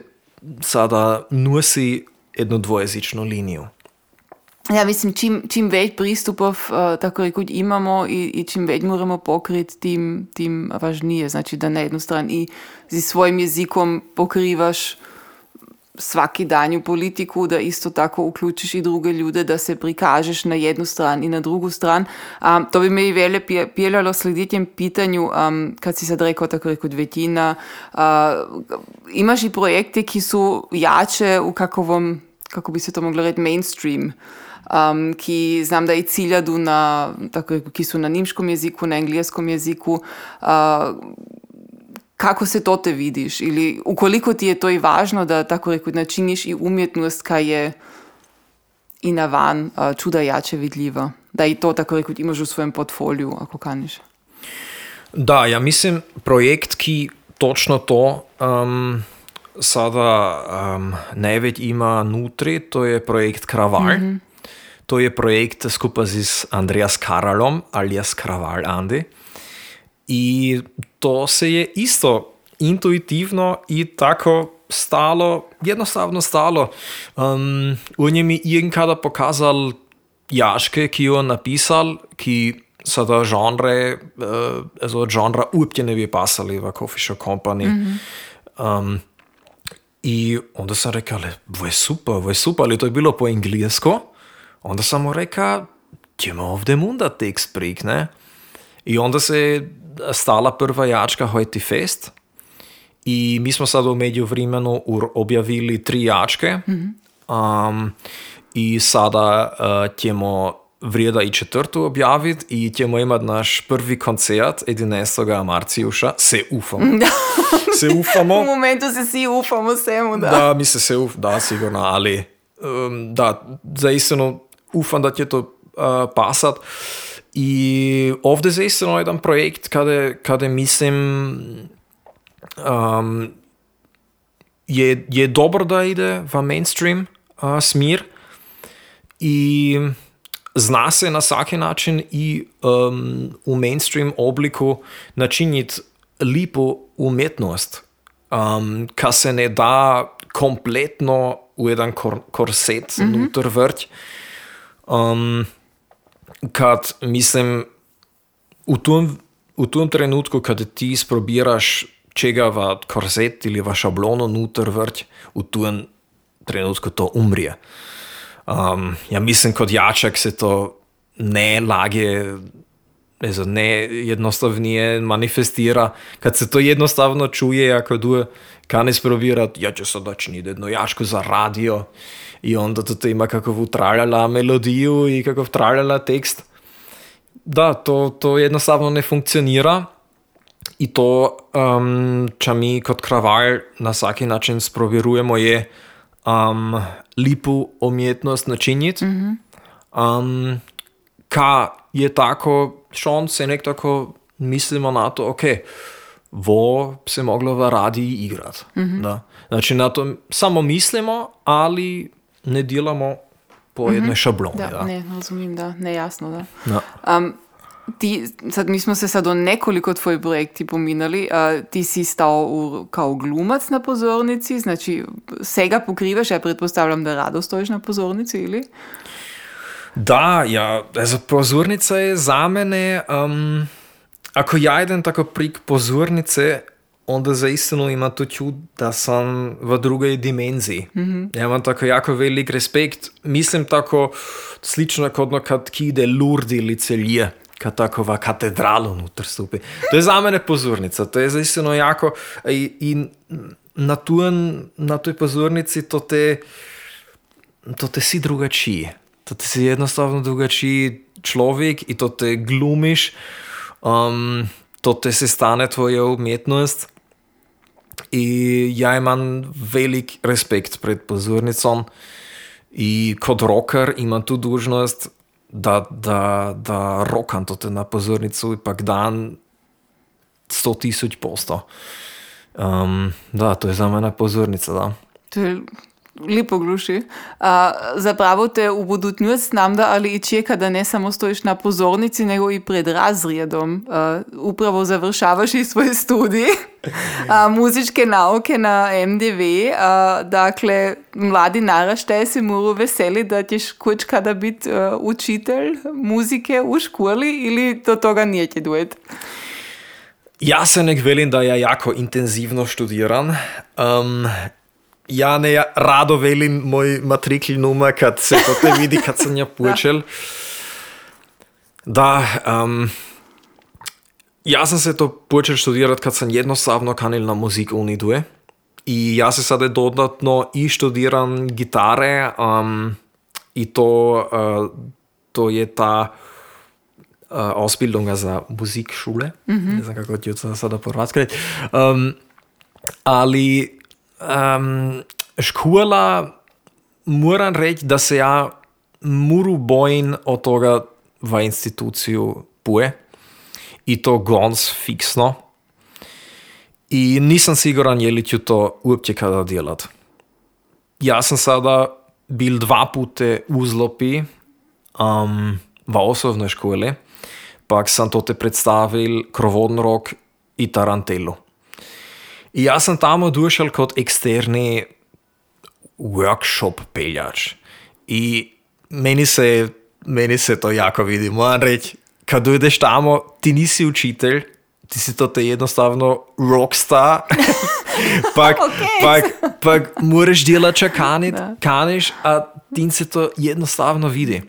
sada nosi jednu dvojezično linijo. Ja, mislim, čim, čim več pristupov uh, tako rekoč imamo in, in čim več moramo pokriti, tim, tim važnije. Znači, da na eno stran i z svojim jezikom pokrivaš svaki danju politiku, da isto tako vključiš i druge ljude, da se prikažeš na jednu stran i na drugu stran. Um, to bi me i vele pjeljalo sleditjem pitanju, um, kad si sad rekao tako rekoč većina, uh, imaš i projekte ki su jače u kakovom, kako bi se to moglo reći, mainstream um, ki znam da i ciljadu na, tako, ki su na nimškom jeziku, na engleskom jeziku. Uh, kako se to te vidiš? Ili ukoliko ti je to i važno da tako rekoč načiniš i umjetnost kaj je i na van uh, čuda jače vidljiva? Da i to tako rekoč imaš u svojem portfoliju, ako kaniš? Da, ja mislim projekt ki točno to um, sada um, največ ima nutri, to je projekt Kraval. Mm -hmm. To je projekt skupaj z Andreas Karalom, alias Kraval Andy. I to se je isto intuitivno i tako stalo, jednostavno stalo. Um, on je mi inkada pokazal jaške, ki jo napisal, ki sada žanre, uh, also žanra uopće ne bi pasali v Coffee Shop Company. Mm -hmm. um, I onda sam rekao, ovo je super, ovo je super, ali to je bilo po englesko. Onda sam mu rekao, ćemo ovdje munda tekst prik, ne? I onda se stala prva jačka Hojti Fest I mi smo sad u međuvremenu ur- objavili tri jačke. Um, I sada uh, ćemo vrijeda i četvrtu objaviti i ćemo imati naš prvi koncert 11. marcijuša. Se ufamo. se ufamo. U momentu se svi ufamo svemu, da. Da, mi se se uf, da, sigurno, ali um, da, zaistinu ufam da će to uh, pasat. I ovdje zaistinu jedan projekt kada, kada mislim um, je, je dobro da ide v mainstream uh, smir i zna se na svaki način i um, u mainstream obliku načiniti lipo umetnost, um, ka se ne da kompletno u jedan kor korset mm -hmm. nutar vrć. Um, kad, mislim, u tom, u tom trenutku, kad ti sprobiraš čega v korset ili v šablono nutar vrć, u tom trenutku to umrije. Um, ja mislim, kot jačak se to ne lage, also ne jednostavnije manifestira. Kad se to jednostavno čuje, ako duje kane sprobirat, ja ću sada činiti jednu jašku za radio i onda to ima kakvu traljala melodiju i kakav traljala tekst. Da, to, to jednostavno ne funkcionira. I to, um, če mi kot kraval na vsaki način sprovjerujemo, je um, lipo umetnost načiniti. Mm -hmm. um, ka je tako, šon se nek tako mislimo na to, ok, vo se moglo v radiji igrati. Mm -hmm. Znači, na to samo mislimo, ali ne delamo po jednoj šabloni. Da, da. ne, razumem, da, nejasno. Da. Ja. Um, ti, sad, mi smo se sad o nekoliko tvojih projekti pominjali. Uh, ti si stal u, kao glumac na pozornici, znači vsega pokrivaš, ja pretpostavljam, da rado stojiš na pozornici, ili? Da, ja, also pozornica je za mene, um, ako ja idem tako prek pozornice, onda zaistinu ima to čud, da sam v drugoj dimenziji. Mm -hmm. Ja imam tako jako velik respekt. Mislim tako slično kot no, kad ki ide Lurdi ili celje, kad tako v katedralu nutar stupi. To je za mene pozornica, to je zaistinu jako i, i na, tujen, na toj pozornici to te, to te si drugačije. To ti si jednostavno drugačiji človek in to te glumiš, um, to te se stane tvoja umetnost. In ja imam velik respekt pred pozornicom in kot rocker imam tu dužnost, da, da, da rokam to te na pozornicu in pa dan 100 tisoč posto. Um, da, to je za mene pozornica, lepo gluši. Uh, zapravo te v budućnost nam da ali i čeka da ne samo stojiš na pozornici, nego i pred razredom. Uh, upravo završavaš i svoj studij uh, muzičke nauke na MDV. Uh, dakle, mladi naraštaj se moru veseli da ćeš kuć kada biti uh, učitelj muzike u školi ili do toga nije će duet? Ja se nek velim, da ja jako intenzivno študiram. Um, ja ne ja rado velim moj matrikl numa, kad se to te vidi, kad sam ja počel. Da, um, ja sam se to počel študirati, kad sam jednostavno kanil na muzik uniduje. I ja se sada dodatno i študiram gitare um, i to, uh, to je ta uh, Ausbildung za Musikschule. Mm -hmm. Ne znam kako ću to sada po hrvatski reći. Um, ali um, škola, moram reči, da se ja muru bojim od toga v instituciju puje i to gons fiksno. I nisam siguran je li ću to uopće kada djelat. Ja sam sada bil dva pute u zlopi um, v osnovnoj školi, pak sam to te predstavil Krovodnorok i Tarantelu. I ja sam tamo došel kot eksterni workshop peljač. I meni se, meni se to jako vidi. Moram reći, kad dojdeš tamo, ti nisi učitelj, ti si to te jednostavno rockstar. pak, Okay. pak, pak moraš delati, če kanit, kaniš, a ti se to jednostavno vidi.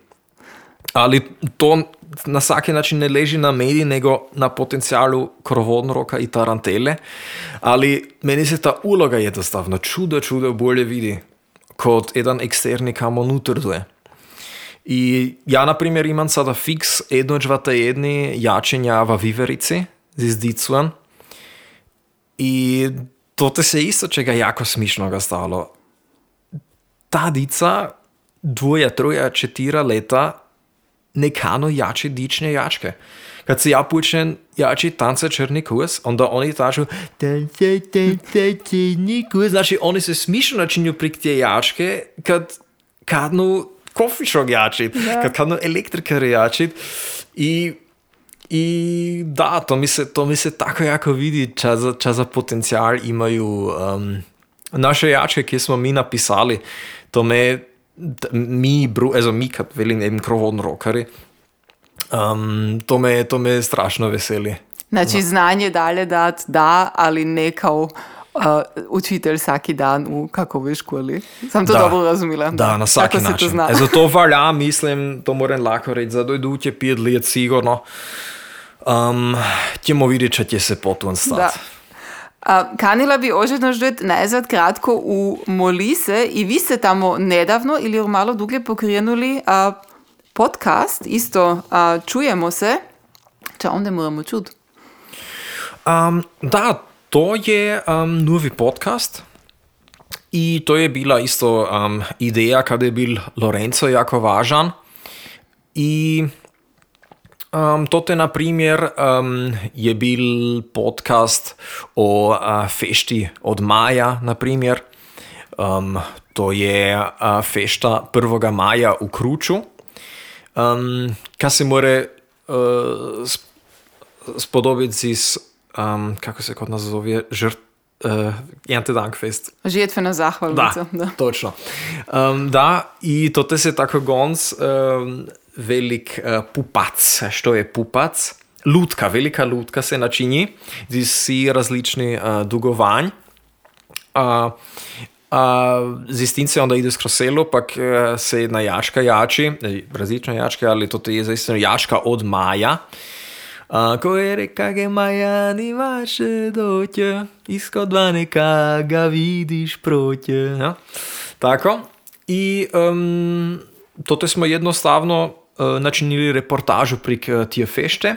Ali to na svaki način ne leži na mediji, nego na potencijalu krovodnoroka i tarantele, ali meni se ta uloga jednostavno čudo, čudo bolje vidi kot jedan eksterni kamo nutruje. I ja, na primjer, imam sada fiks jedno dva tjedni jačenja v viverici z izdicujem. I to te se isto čega jako smišnoga stalo. Ta dica dvoje, troje, četira leta nekano jači dične jačke. Kad se ja počnem jači tance črni kurs, onda oni kažu tance, tance, črni kurs. Znači, oni se smišno načinju prik te jačke, kad kadnu kofišog jačit, Ja. kad kadnu elektrikar jačit. I I da, to mi se, to mi se tako jako vidi, če za, če za potencial imajo um, naše jačke, ki smo mi napisali. To me, mi, bru, ezo, mi, kot velim, eben krovodni rokari. Um, to, me, to me strašno veseli. Znači, znanje dalje dati, da, ali ne kao uh, učitelj vsaki dan v kakovi školi. Sem to Da. dobro razumela. Da, na vsak Tako to način. zna. Ezo, to valja, mislim, to moram lahko reči, za dojduće pet let sigurno. Um, Ćemo vidjeti, če će se potom stati. Kanila bi ožetno ždeti nazad kratko u Molise i vi ste tamo nedavno ili malo duglje pokrenuli a, podcast, isto a, čujemo se, če onda moramo čuti. Um, da, to je um, novi podcast. I to je bila isto um, ideja, kada je bil Lorenzo jako važan. I um, to je, na primjer, um, je bil podcast o uh, fešti od maja, na primjer. Um, to je uh, fešta 1. maja v Kruču, um, kar se more uh, sp- spodobiti z, um, kako se kot nazove, žrt, uh, Jantedankfest. Žetvena Da, zahvalnica. Da. točno. Um, da, i to te se tako gonc um, velik uh, pupac, što je pupac? Lutka, velika lutka se načini, z vsi različni uh, dugovanj. Uh, uh, z istince onda ide skroz selo, pa uh, se jedna jaška jači, eh, različne jaške, ali to je zaistino jaška od maja. A ko je reka ge maja ni vaše dotje, iskod vaneka ga vidiš protje. Ja? Tako. I um, to smo jednostavno uh, načinili reportažu prek uh, tije fešte.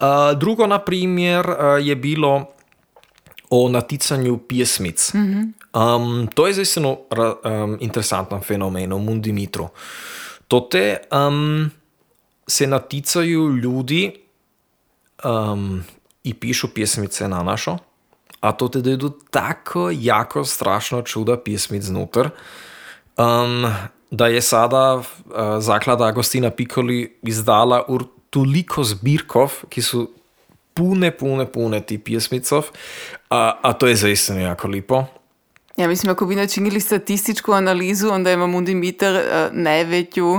Uh, drugo, na primjer, uh, je bilo o naticanju pjesmic. Um, to je zaistino ra- um, interesantan fenomen v Mundimitru. Tote um, se naticaju ljudi um, i pišu pjesmice na našo, a to te dojedu tako jako strašno čuda pjesmic znotraj, um, da je sada uh, zaklada Agostina Piccoli izdala ur toliko zbirkov, ki su pune, pune, pune ti pjesmicov, a, a to je zaistino jako lipo. Ja, mislim, ako bi načinili statističku analizu, onda ima Mundimiter uh, najveću,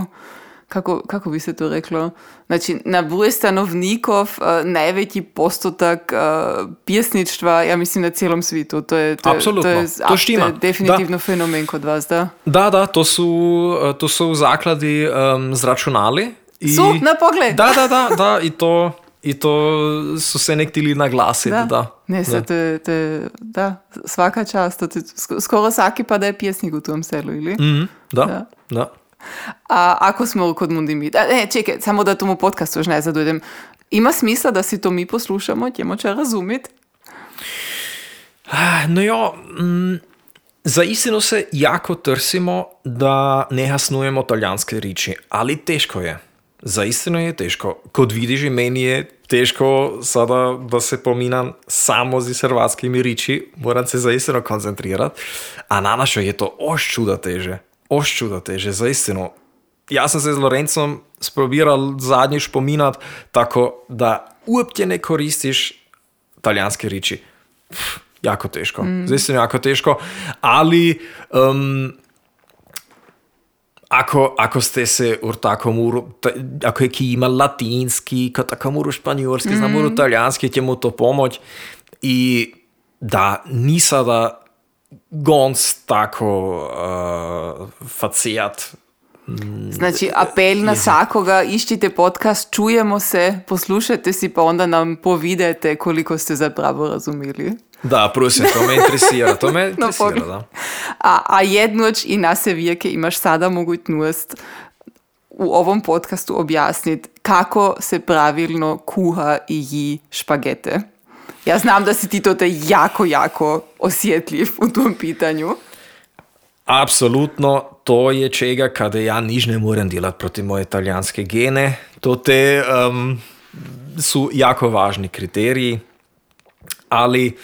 kako, kako bi se to reklo, znači na broj stanovnikov uh, najveći postotak uh, pjesništva, ja mislim, na cijelom svijetu. To je, to je, Apsolutno, to je, to štima. to je definitivno fenomen kod vas, da? Da, da, to su, uh, to su v zakladi um, zračunali. I... Su, na pogled. Da, da, da, da, i to, i to su se nek htjeli naglasiti. Da. Da. Ne, se, Da. to je, to je, da, svaka čast. To sk- skoro svaki pa da je pjesnik u tom selu, ili? Mhm, da, Da. da. A ako smo kod Mundimita, ne, čekaj, samo da tomu podcastu još ne zadojdem. Ima smisla da si to mi poslušamo, ćemo će razumjeti? No jo, mm, za istino se jako trsimo, da ne hasnujemo talijanske riči, ali teško je. Za istino je teško. Kot vidiš, meni je teško sada da se pominam samo z hrvatskimi riči, moram se zaistino koncentrirati, a na našo je to oš čuda teže. Oš čuda teže, zaistino. Ja sam se z Lorencom sprobiral zadnjič pominat, tako da uopće ne koristiš talijanske riči. Pff, jako teško. Mm. Zaistino jako teško, ali um, ako, ako ste se u takom uru, ako je ki ima latinski, kao takom uru španjolski, mm. znam uru talijanski, će mu to pomoć. I da, ni gonc tako uh, facijat Znači, apel na vsakoga, iščite podcast, čujemo se, poslušajte si, pa onda nam povedete, koliko ste zapravo razumeli. Da, prosim, to me interesira. To me No, interesira, pogledaj. da. A, a jednoč i na sevijeke imaš sada mogućnost u ovom podcastu objasniti kako se pravilno kuha i ji špagete. Ja znam da si ti to jako, jako osjetljiv u tom pitanju. Apsolutno, to je čega, kada ja nič ne morem delati proti moje italijanske gene. To te um, su jako važni kriteriji, ali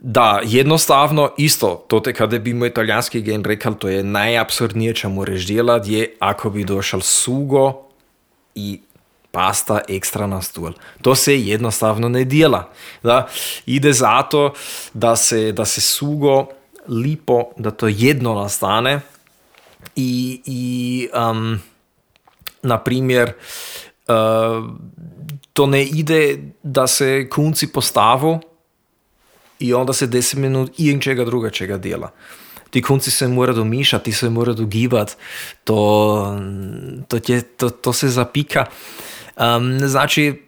da, jednostavno isto, to te kada bi moj italijanski gen rekao, to je najabsurdnije čo moreš delati, je ako bi došel sugo i pasta ekstra na stol. To se jednostavno ne dela. Da? Ide zato, da se, da se sugo lipo, da to jedno nastane i, i um, na primjer, uh, to ne ide da se kunci postavu i onda se 10 minut i čega drugačega dela. Ti kunci se mora domišati, ti se mora dogibati, to, to, tje, to, to se zapika. Um, znači,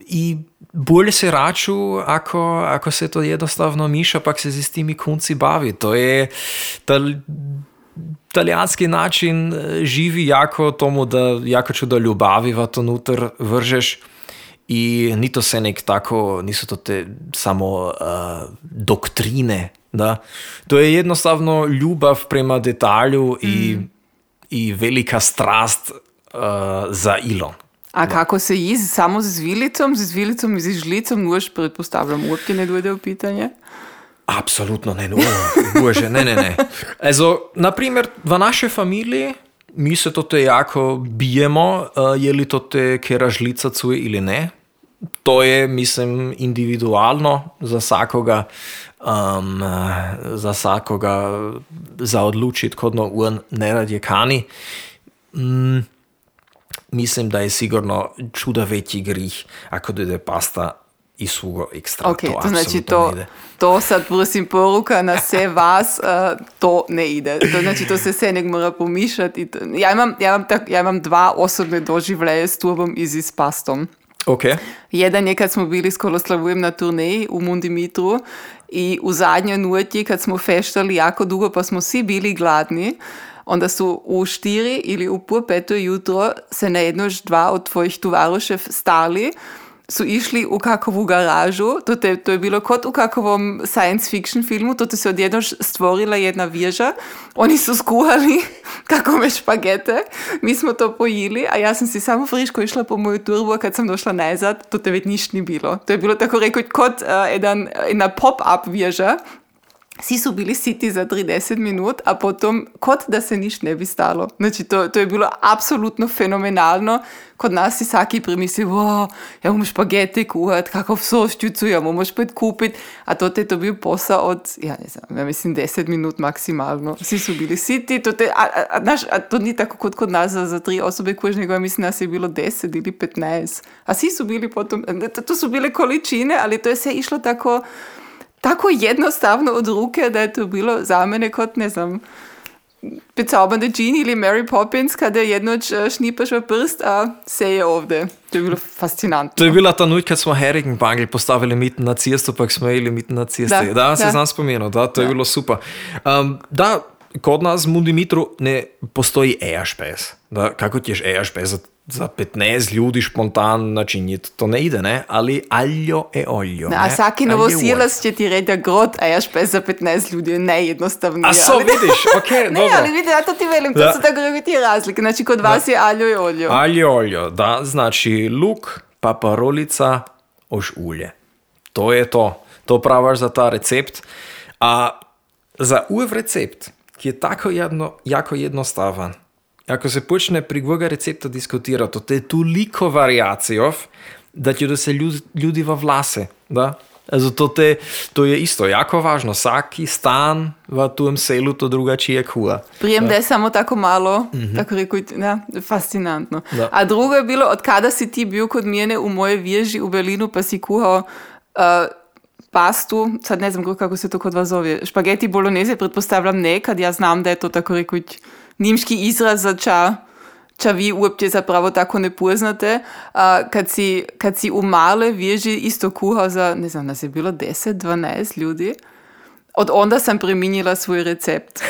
i bolje se raču, ako, ako se to jednostavno miša, pa se z temi kunci bavi. To je tal, italijanski način eh, živi jako tomu, da jako ću da ljubavi v to nutar vržeš. I ni to se nek tako, nisu to te samo uh, doktrine. Da? To je jednostavno ljubav prema detalju i, i velika strast uh, za ilon. A kako se ji samo z zvilicom, z zvilicom i z žlicom, nuž pretpostavljam, uopće ne dojde u pitanje? Apsolutno ne, no, bože, ne, ne, ne. Also, na primjer, v našoj familiji mi se to te jako bijemo, uh, je li to te kera žlica cuje ili ne. To je, mislim, individualno za vsakoga, um, za vsakoga za odlučiti, kodno on ne radje kani. Mm, mislim, da je sigurno čuda veći grih ako dojde pasta i sugo ekstra. Ok, to, apsolutno znači ne to, ide. to sad prosim poruka na sve vas, uh, to ne ide. To znači to se sve nek mora pomišati. to- Ja imam, ja, imam tak, ja imam dva osobne doživljaje s turbom i s pastom. Ok. Jedan je kad smo bili s Koloslavujem na turneji u Mundimitru i u zadnjoj nuti kad smo feštali jako dugo pa smo svi bili gladni, onda su u štiri ili u pol peto jutro se najednož dva od tvojih tovarušev stali su išli u kakovu garažu, to, te, to je bilo kot u kakovom science fiction filmu, to te se odjednož stvorila jedna vježa, oni su skuhali kakove špagete, mi smo to pojili, a ja sam si samo friško išla po moju turbu, a kad sam došla nazad, to te već niš ni bilo. To je bilo tako rekao kot uh, jedan, jedna pop-up vježa, svi su bili siti za 30 minut, a potom kot da se niš ne bi stalo. Znači, to, to je bilo apsolutno fenomenalno. Kod nas si svaki primisli, wow, ja bomo špagete kuhat, kakov soščucu, ja bomo spet kupit. A to te je bil posao od, ja ne znam, ja mislim 10 minut maksimalno. Svi su bili siti, to, te, a, a, a, znaš, a to ni tako kot kod nas za, za tri nego ja mislim nas je bilo 10 ili 15. A svi su bili potom, to, to su bile količine, ali to je sve išlo tako tako jednostavno od ruke, da je to bilo za mene kot, ne znam, bezaubernde Jean ili Mary Poppins, kada jednoč eh, šnipaš v prst, a se je ovde. To je bilo fascinantno. To je bila ta noč, kad smo Herigenbangel postavili mitten na cesto, pa smo imeli mitten na cesti. Da, Da, se da. znam spomenuo, da, to je Da. bilo super. Um, da, kod nas v Mundimitru ne postoji EAŠPS. Da, kako ćeš EAŠPS za, za 15 ljudi špontan načiniti? To ne ide, ne? Ali aljo e oljo. A ne? svaki Aljo novosilac će ti reći da grot, a ja špes za 15 ljudi je najjednostavnije. A so, ali- vidiš, ok, Ne, dobro. ali vidi, ja to ti velim, to Da. su tako ti razlike. Znači, kod vas je aljo i oljo. Aljo oljo, da, znači luk, paparolica, oš ulje. To je to. To pravaš za ta recept. A za ujev recept, ki je tako jedno, jako jednostavan, ako se počne pri vega recepta diskutirati, to je toliko variacijov, da ti da se ljudi, ljudi v vlase. Da? Zato te, to je isto, jako važno. Vsaki stan v tujem selu to drugačije kuha. Prijem da je samo tako malo, tako rekoč, ja, fascinantno. Da. A drugo je bilo, od kada si ti bil kod mene u moje vježi u Berlinu, pa si kuhao uh, pastu, sad ne znam kako se to kod vas zove, špageti bolognese, pretpostavljam ne, kad ja znam da je to tako rekoč nimški izraz za ča, ča vi uopće zapravo tako ne poznate. A, kad, si, kad si u male vježi isto kuhao za, ne znam, nas je bilo 10-12 ljudi. Od onda sam preminjila svoj recept.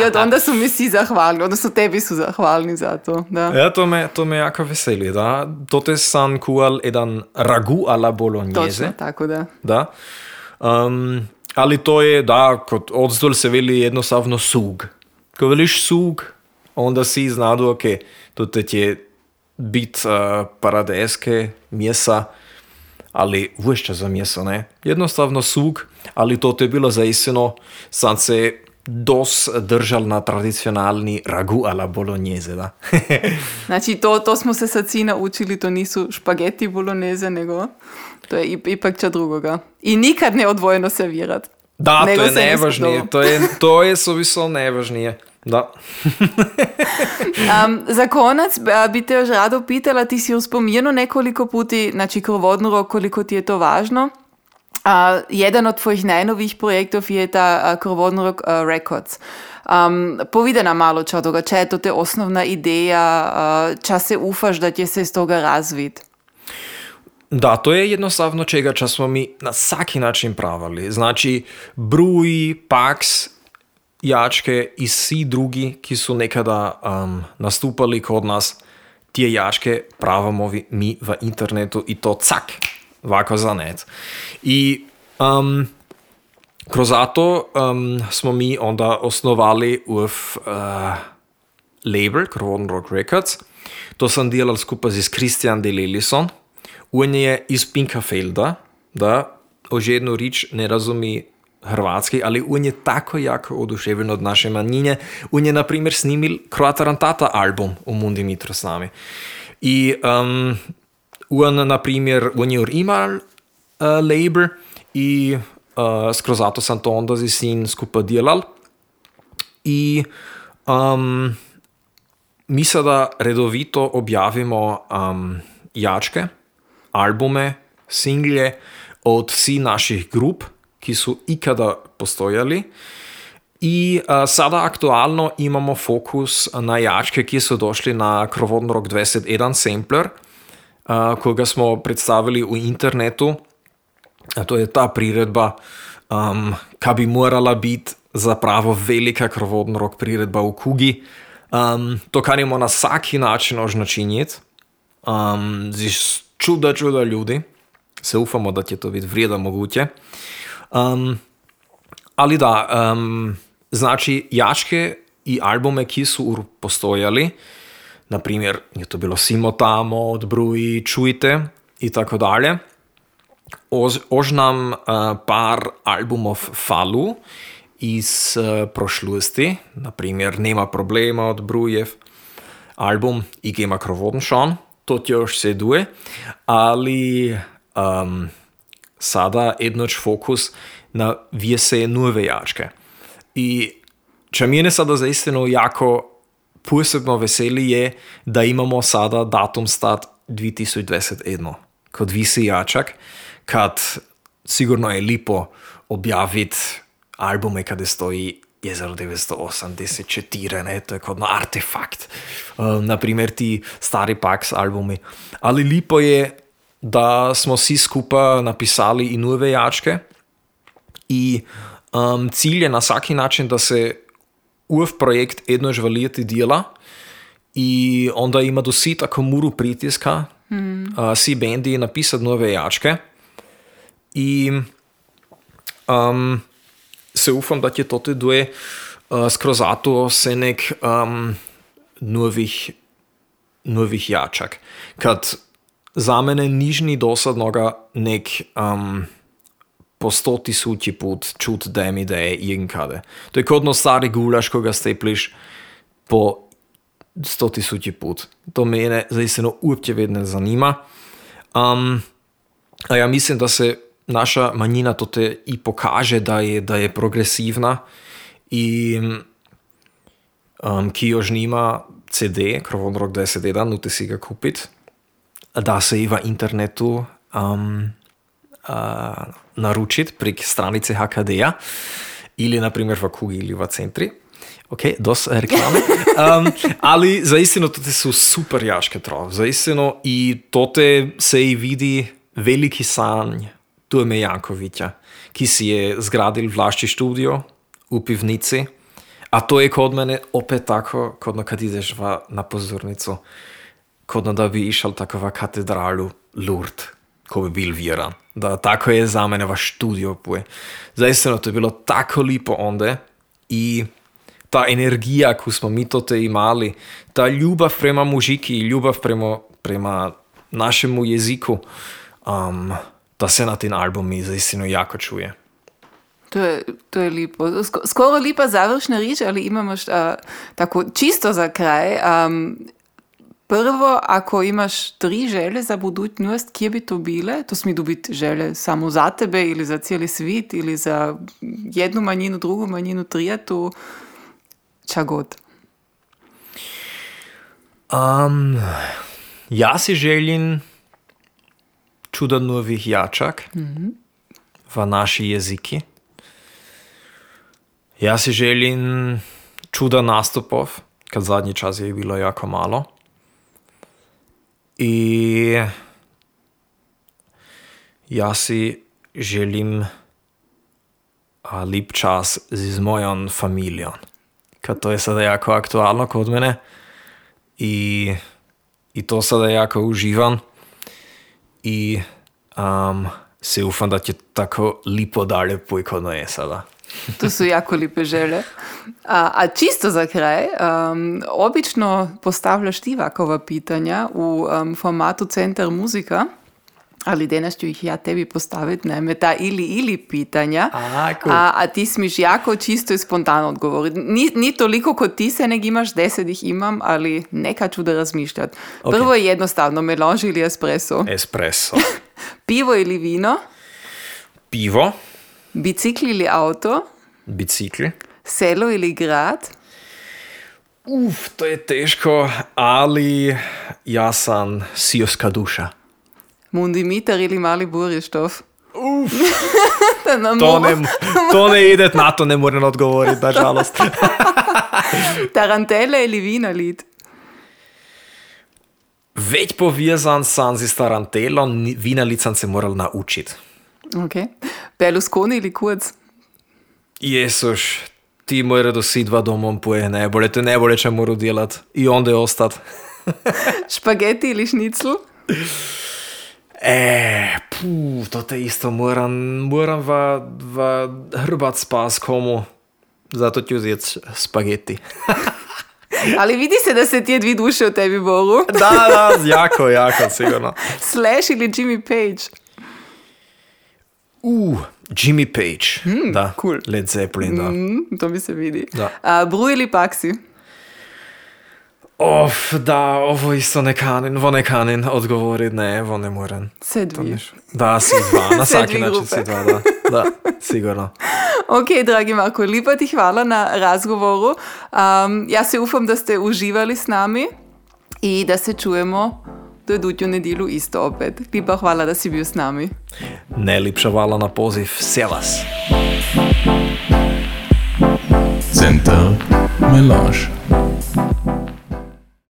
I od onda su mi svi zahvalni, odnosno tebi su zahvalni za to. Da. Ja, to me, to me jako veseli. Da? Tote sam kuhal jedan ragu alla bolognese. Točno, tako da. Da? Um, ali to je, da, kot odzdolj se veli jednostavno sug. Ko veliš sug, onda si znadu, ok, to te je bit uh, paradeske, mjesa, ali vješća za mjeso, ne? Jednostavno sug, ali to je bilo zaistino, sam se dos držal na tradicionalni ragu alla bolognese, da. Znači, to, to smo se sad svi naučili, to nisu špageti bolognese, nego to je ip- ipak ča drugoga. I nikad ne odvojeno servirat. Da, Nego to je najvažnije, to je, to je suvislo najvažnije. Da. Um, za konac a, bi te još rado pitala, ti si uspomenuo nekoliko puti, znači krovodni rok, koliko ti je to važno. A, jedan od tvojih najnovijih projektov je ta a, krovodni rok a, Records. Um, povide nam malo čo toga, če je to te osnovna ideja, a, ča se ufaš da će se iz toga razvit. Da, to je jednostavno čega ča smo mi na svaki način pravili. Znači, bruji, paks, jačke i svi drugi, ki su nekada um, nastupali kod nas, tije jačke pravamo mi v internetu i to cak, ovako za net. I um, kroz zato um, smo mi onda osnovali UF uh, label, Krovodn Rock Records. To sam delal skupaj z Christian de Lelison. On je iz Pinkafelda, da ožedno rič ne razumi hrvatski, ali on je tako jako oduševljen od naše manjine. On je, na primjer, snimil Kroatarantata album u Mundi Mitro s nami. I um, on, na primjer, on je imal uh, label i uh, skroz zato sam to onda z sin skupaj delal. I um, mi sada redovito objavimo um, jačke, albume, singlje od vsi naših grup, ki su ikada postojali. I uh, sada aktualno imamo fokus na jačke, ki so došli na Krovodno Rock 21 sampler, uh, koga smo predstavili v internetu. A to je ta priredba, um, ki bi morala biti zapravo velika krovodno rok priredba v Kugi. Um, to kanimo na vsaki način označiti, um, z čuda, čuda ljudi. Se ufamo, da će to biti vrijeda moguće. Um, ali da, um, znači jačke i albume, ki su postojali, na primjer, je to bilo Simo tamo, od Bruji, Čujte i tako dalje. Ož, ožnam uh, par albumov falu iz uh, prošlosti, naprimer Nema problema od Brujev, album Ik ima krovoden šon, to ti još se duje, ali um, sada jednoč fokus na vjese nove jačke. I če mene sada zaistino jako posebno veseli je, da imamo sada datum stat 2021 kot visi jačak, kad sigurno je lipo objaviti albume kada stoji Jezero 984, ne, to je kot na artefakt, um, naprimer ti stari Pax albumi. Ali lipo je, da smo vsi skupaj napisali i nove jačke i um, cilj je na vsaki način da se UF projekt jednož valijeti dela i onda ima dosi tako muru pritiska mm. uh, si bendi napisati nove jačke i um, se ufam da će to duje uh, skroz zato se nek um, novih novih jačak. Kad za mene nižni dosadnoga nek um, po sto tisući put čut da mi da je irgendkade. To je kodno stari gulaš koga stepliš po sto tisući put. To mene zaistino uopće vedne zanima. Um, a ja mislim da se naša manjina to te i pokaže da je, da je progresivna i um, ki još nima CD, Krovon Rock 10.1, nute si ga kupit. Da se i v internetu um, uh, naručit prek stranice HKD-a ili na primjer v Kugi ili v centri. Ok, dosta reklame. Um, ali zaistino to su super jaške trov. Zaistino i tote se i vidi veliki sanj Tume Jankovića, ki si je zgradil vlašči studio u pivnici. A to je kod mene opet tako, kodno kad ideš va na pozornicu, kodno da bi išal takova katedralu Lourdes, ko bi bil vjeran. Da tako je za mene vaš studio puje. Zaistino to je bilo tako lipo onde i ta energija, koju smo mi to te imali, ta ljubav prema mužiki i ljubav prema, prema našemu jeziku, um, da se na ten album mi zaistino jako čuje. To je, to je lepo. Sk- Skoro lepa završna rič, ali imaš uh, tako čisto za kraj. Um, prvo, ako imaš tri želje za budućnost, kje bi to bile? To smije biti želje samo za tebe ili za cijeli svijet ili za jednu manjinu, drugu manjinu, trijetu, ča god. Um, ja si želim čuda novih jačak v naši jeziki. Ja si želim čuda nastupov, kad zadnji čas je bilo jako malo. I ja si želim a, lip čas z mojom familijom. Kad to je sada jako aktualno kod mene. I, i to sada jako uživam. I um, se ufam da će tako lipo dalje pojkodno je sada. To su jako lipe želje. A, a čisto za kraj, um, obično postavljaš ti ovakova pitanja u um, formatu Centar muzika, ali danas ću ih ja tebi postaviti, naime ta ili ili pitanja, A, cool. a, a ti smiš jako čisto i spontano odgovoriti. Ni, ni toliko kod ti se nek imaš, deset ih imam, ali neka ću da razmišljati. Ok. Prvo je jednostavno, melanž ili espresso, Espresso. pivo ili vino, Pivo, bicikl ili auto, bicikl. selo ili grad, Uf, to je teško, ali ja sam sioska duša. Mundimitar ili mali burištov? Uf. na To ne, to ne ide, na to ne morem odgovoriti, nažalost. Tarantele ili vina lid? Več povezan sam z tarantelom, ni- vinalic sem se moral naučiti. Okay. Berlusconi ili Kurz? Jesuš, ti mora dosi dva domom poje najbolje, te najbolje će moru djelat i onda je ostat. Špageti ili šnicl? E, puh, to te isto moram, moram va, va hrbat spas komu. Zato ću zjet spageti. Ali vidi se da se tije dvi duše u tebi boru. Da, da, jako, jako, sigurno. Slash ili Jimmy Page? Uh, Jimmy Page. da, cool. Led Zeppelin, da. Mm, to mi se vidi. Da. A, bru ili paksi? Of, da, ovo isto ne kanin, vo ne kanin odgovorit, ne, vo ne To dvije. neš- Da, si dva, na dvi način si dva, da, da, sigurno. Ok, dragi Marko, lepa ti hvala na razgovoru. Um, ja se ufam, da ste uživali s nami i da se čujemo do iduću nedjelju isto opet. Lepa hvala da si bil s nami. Najlepša hvala na poziv, Servus. Center Melange.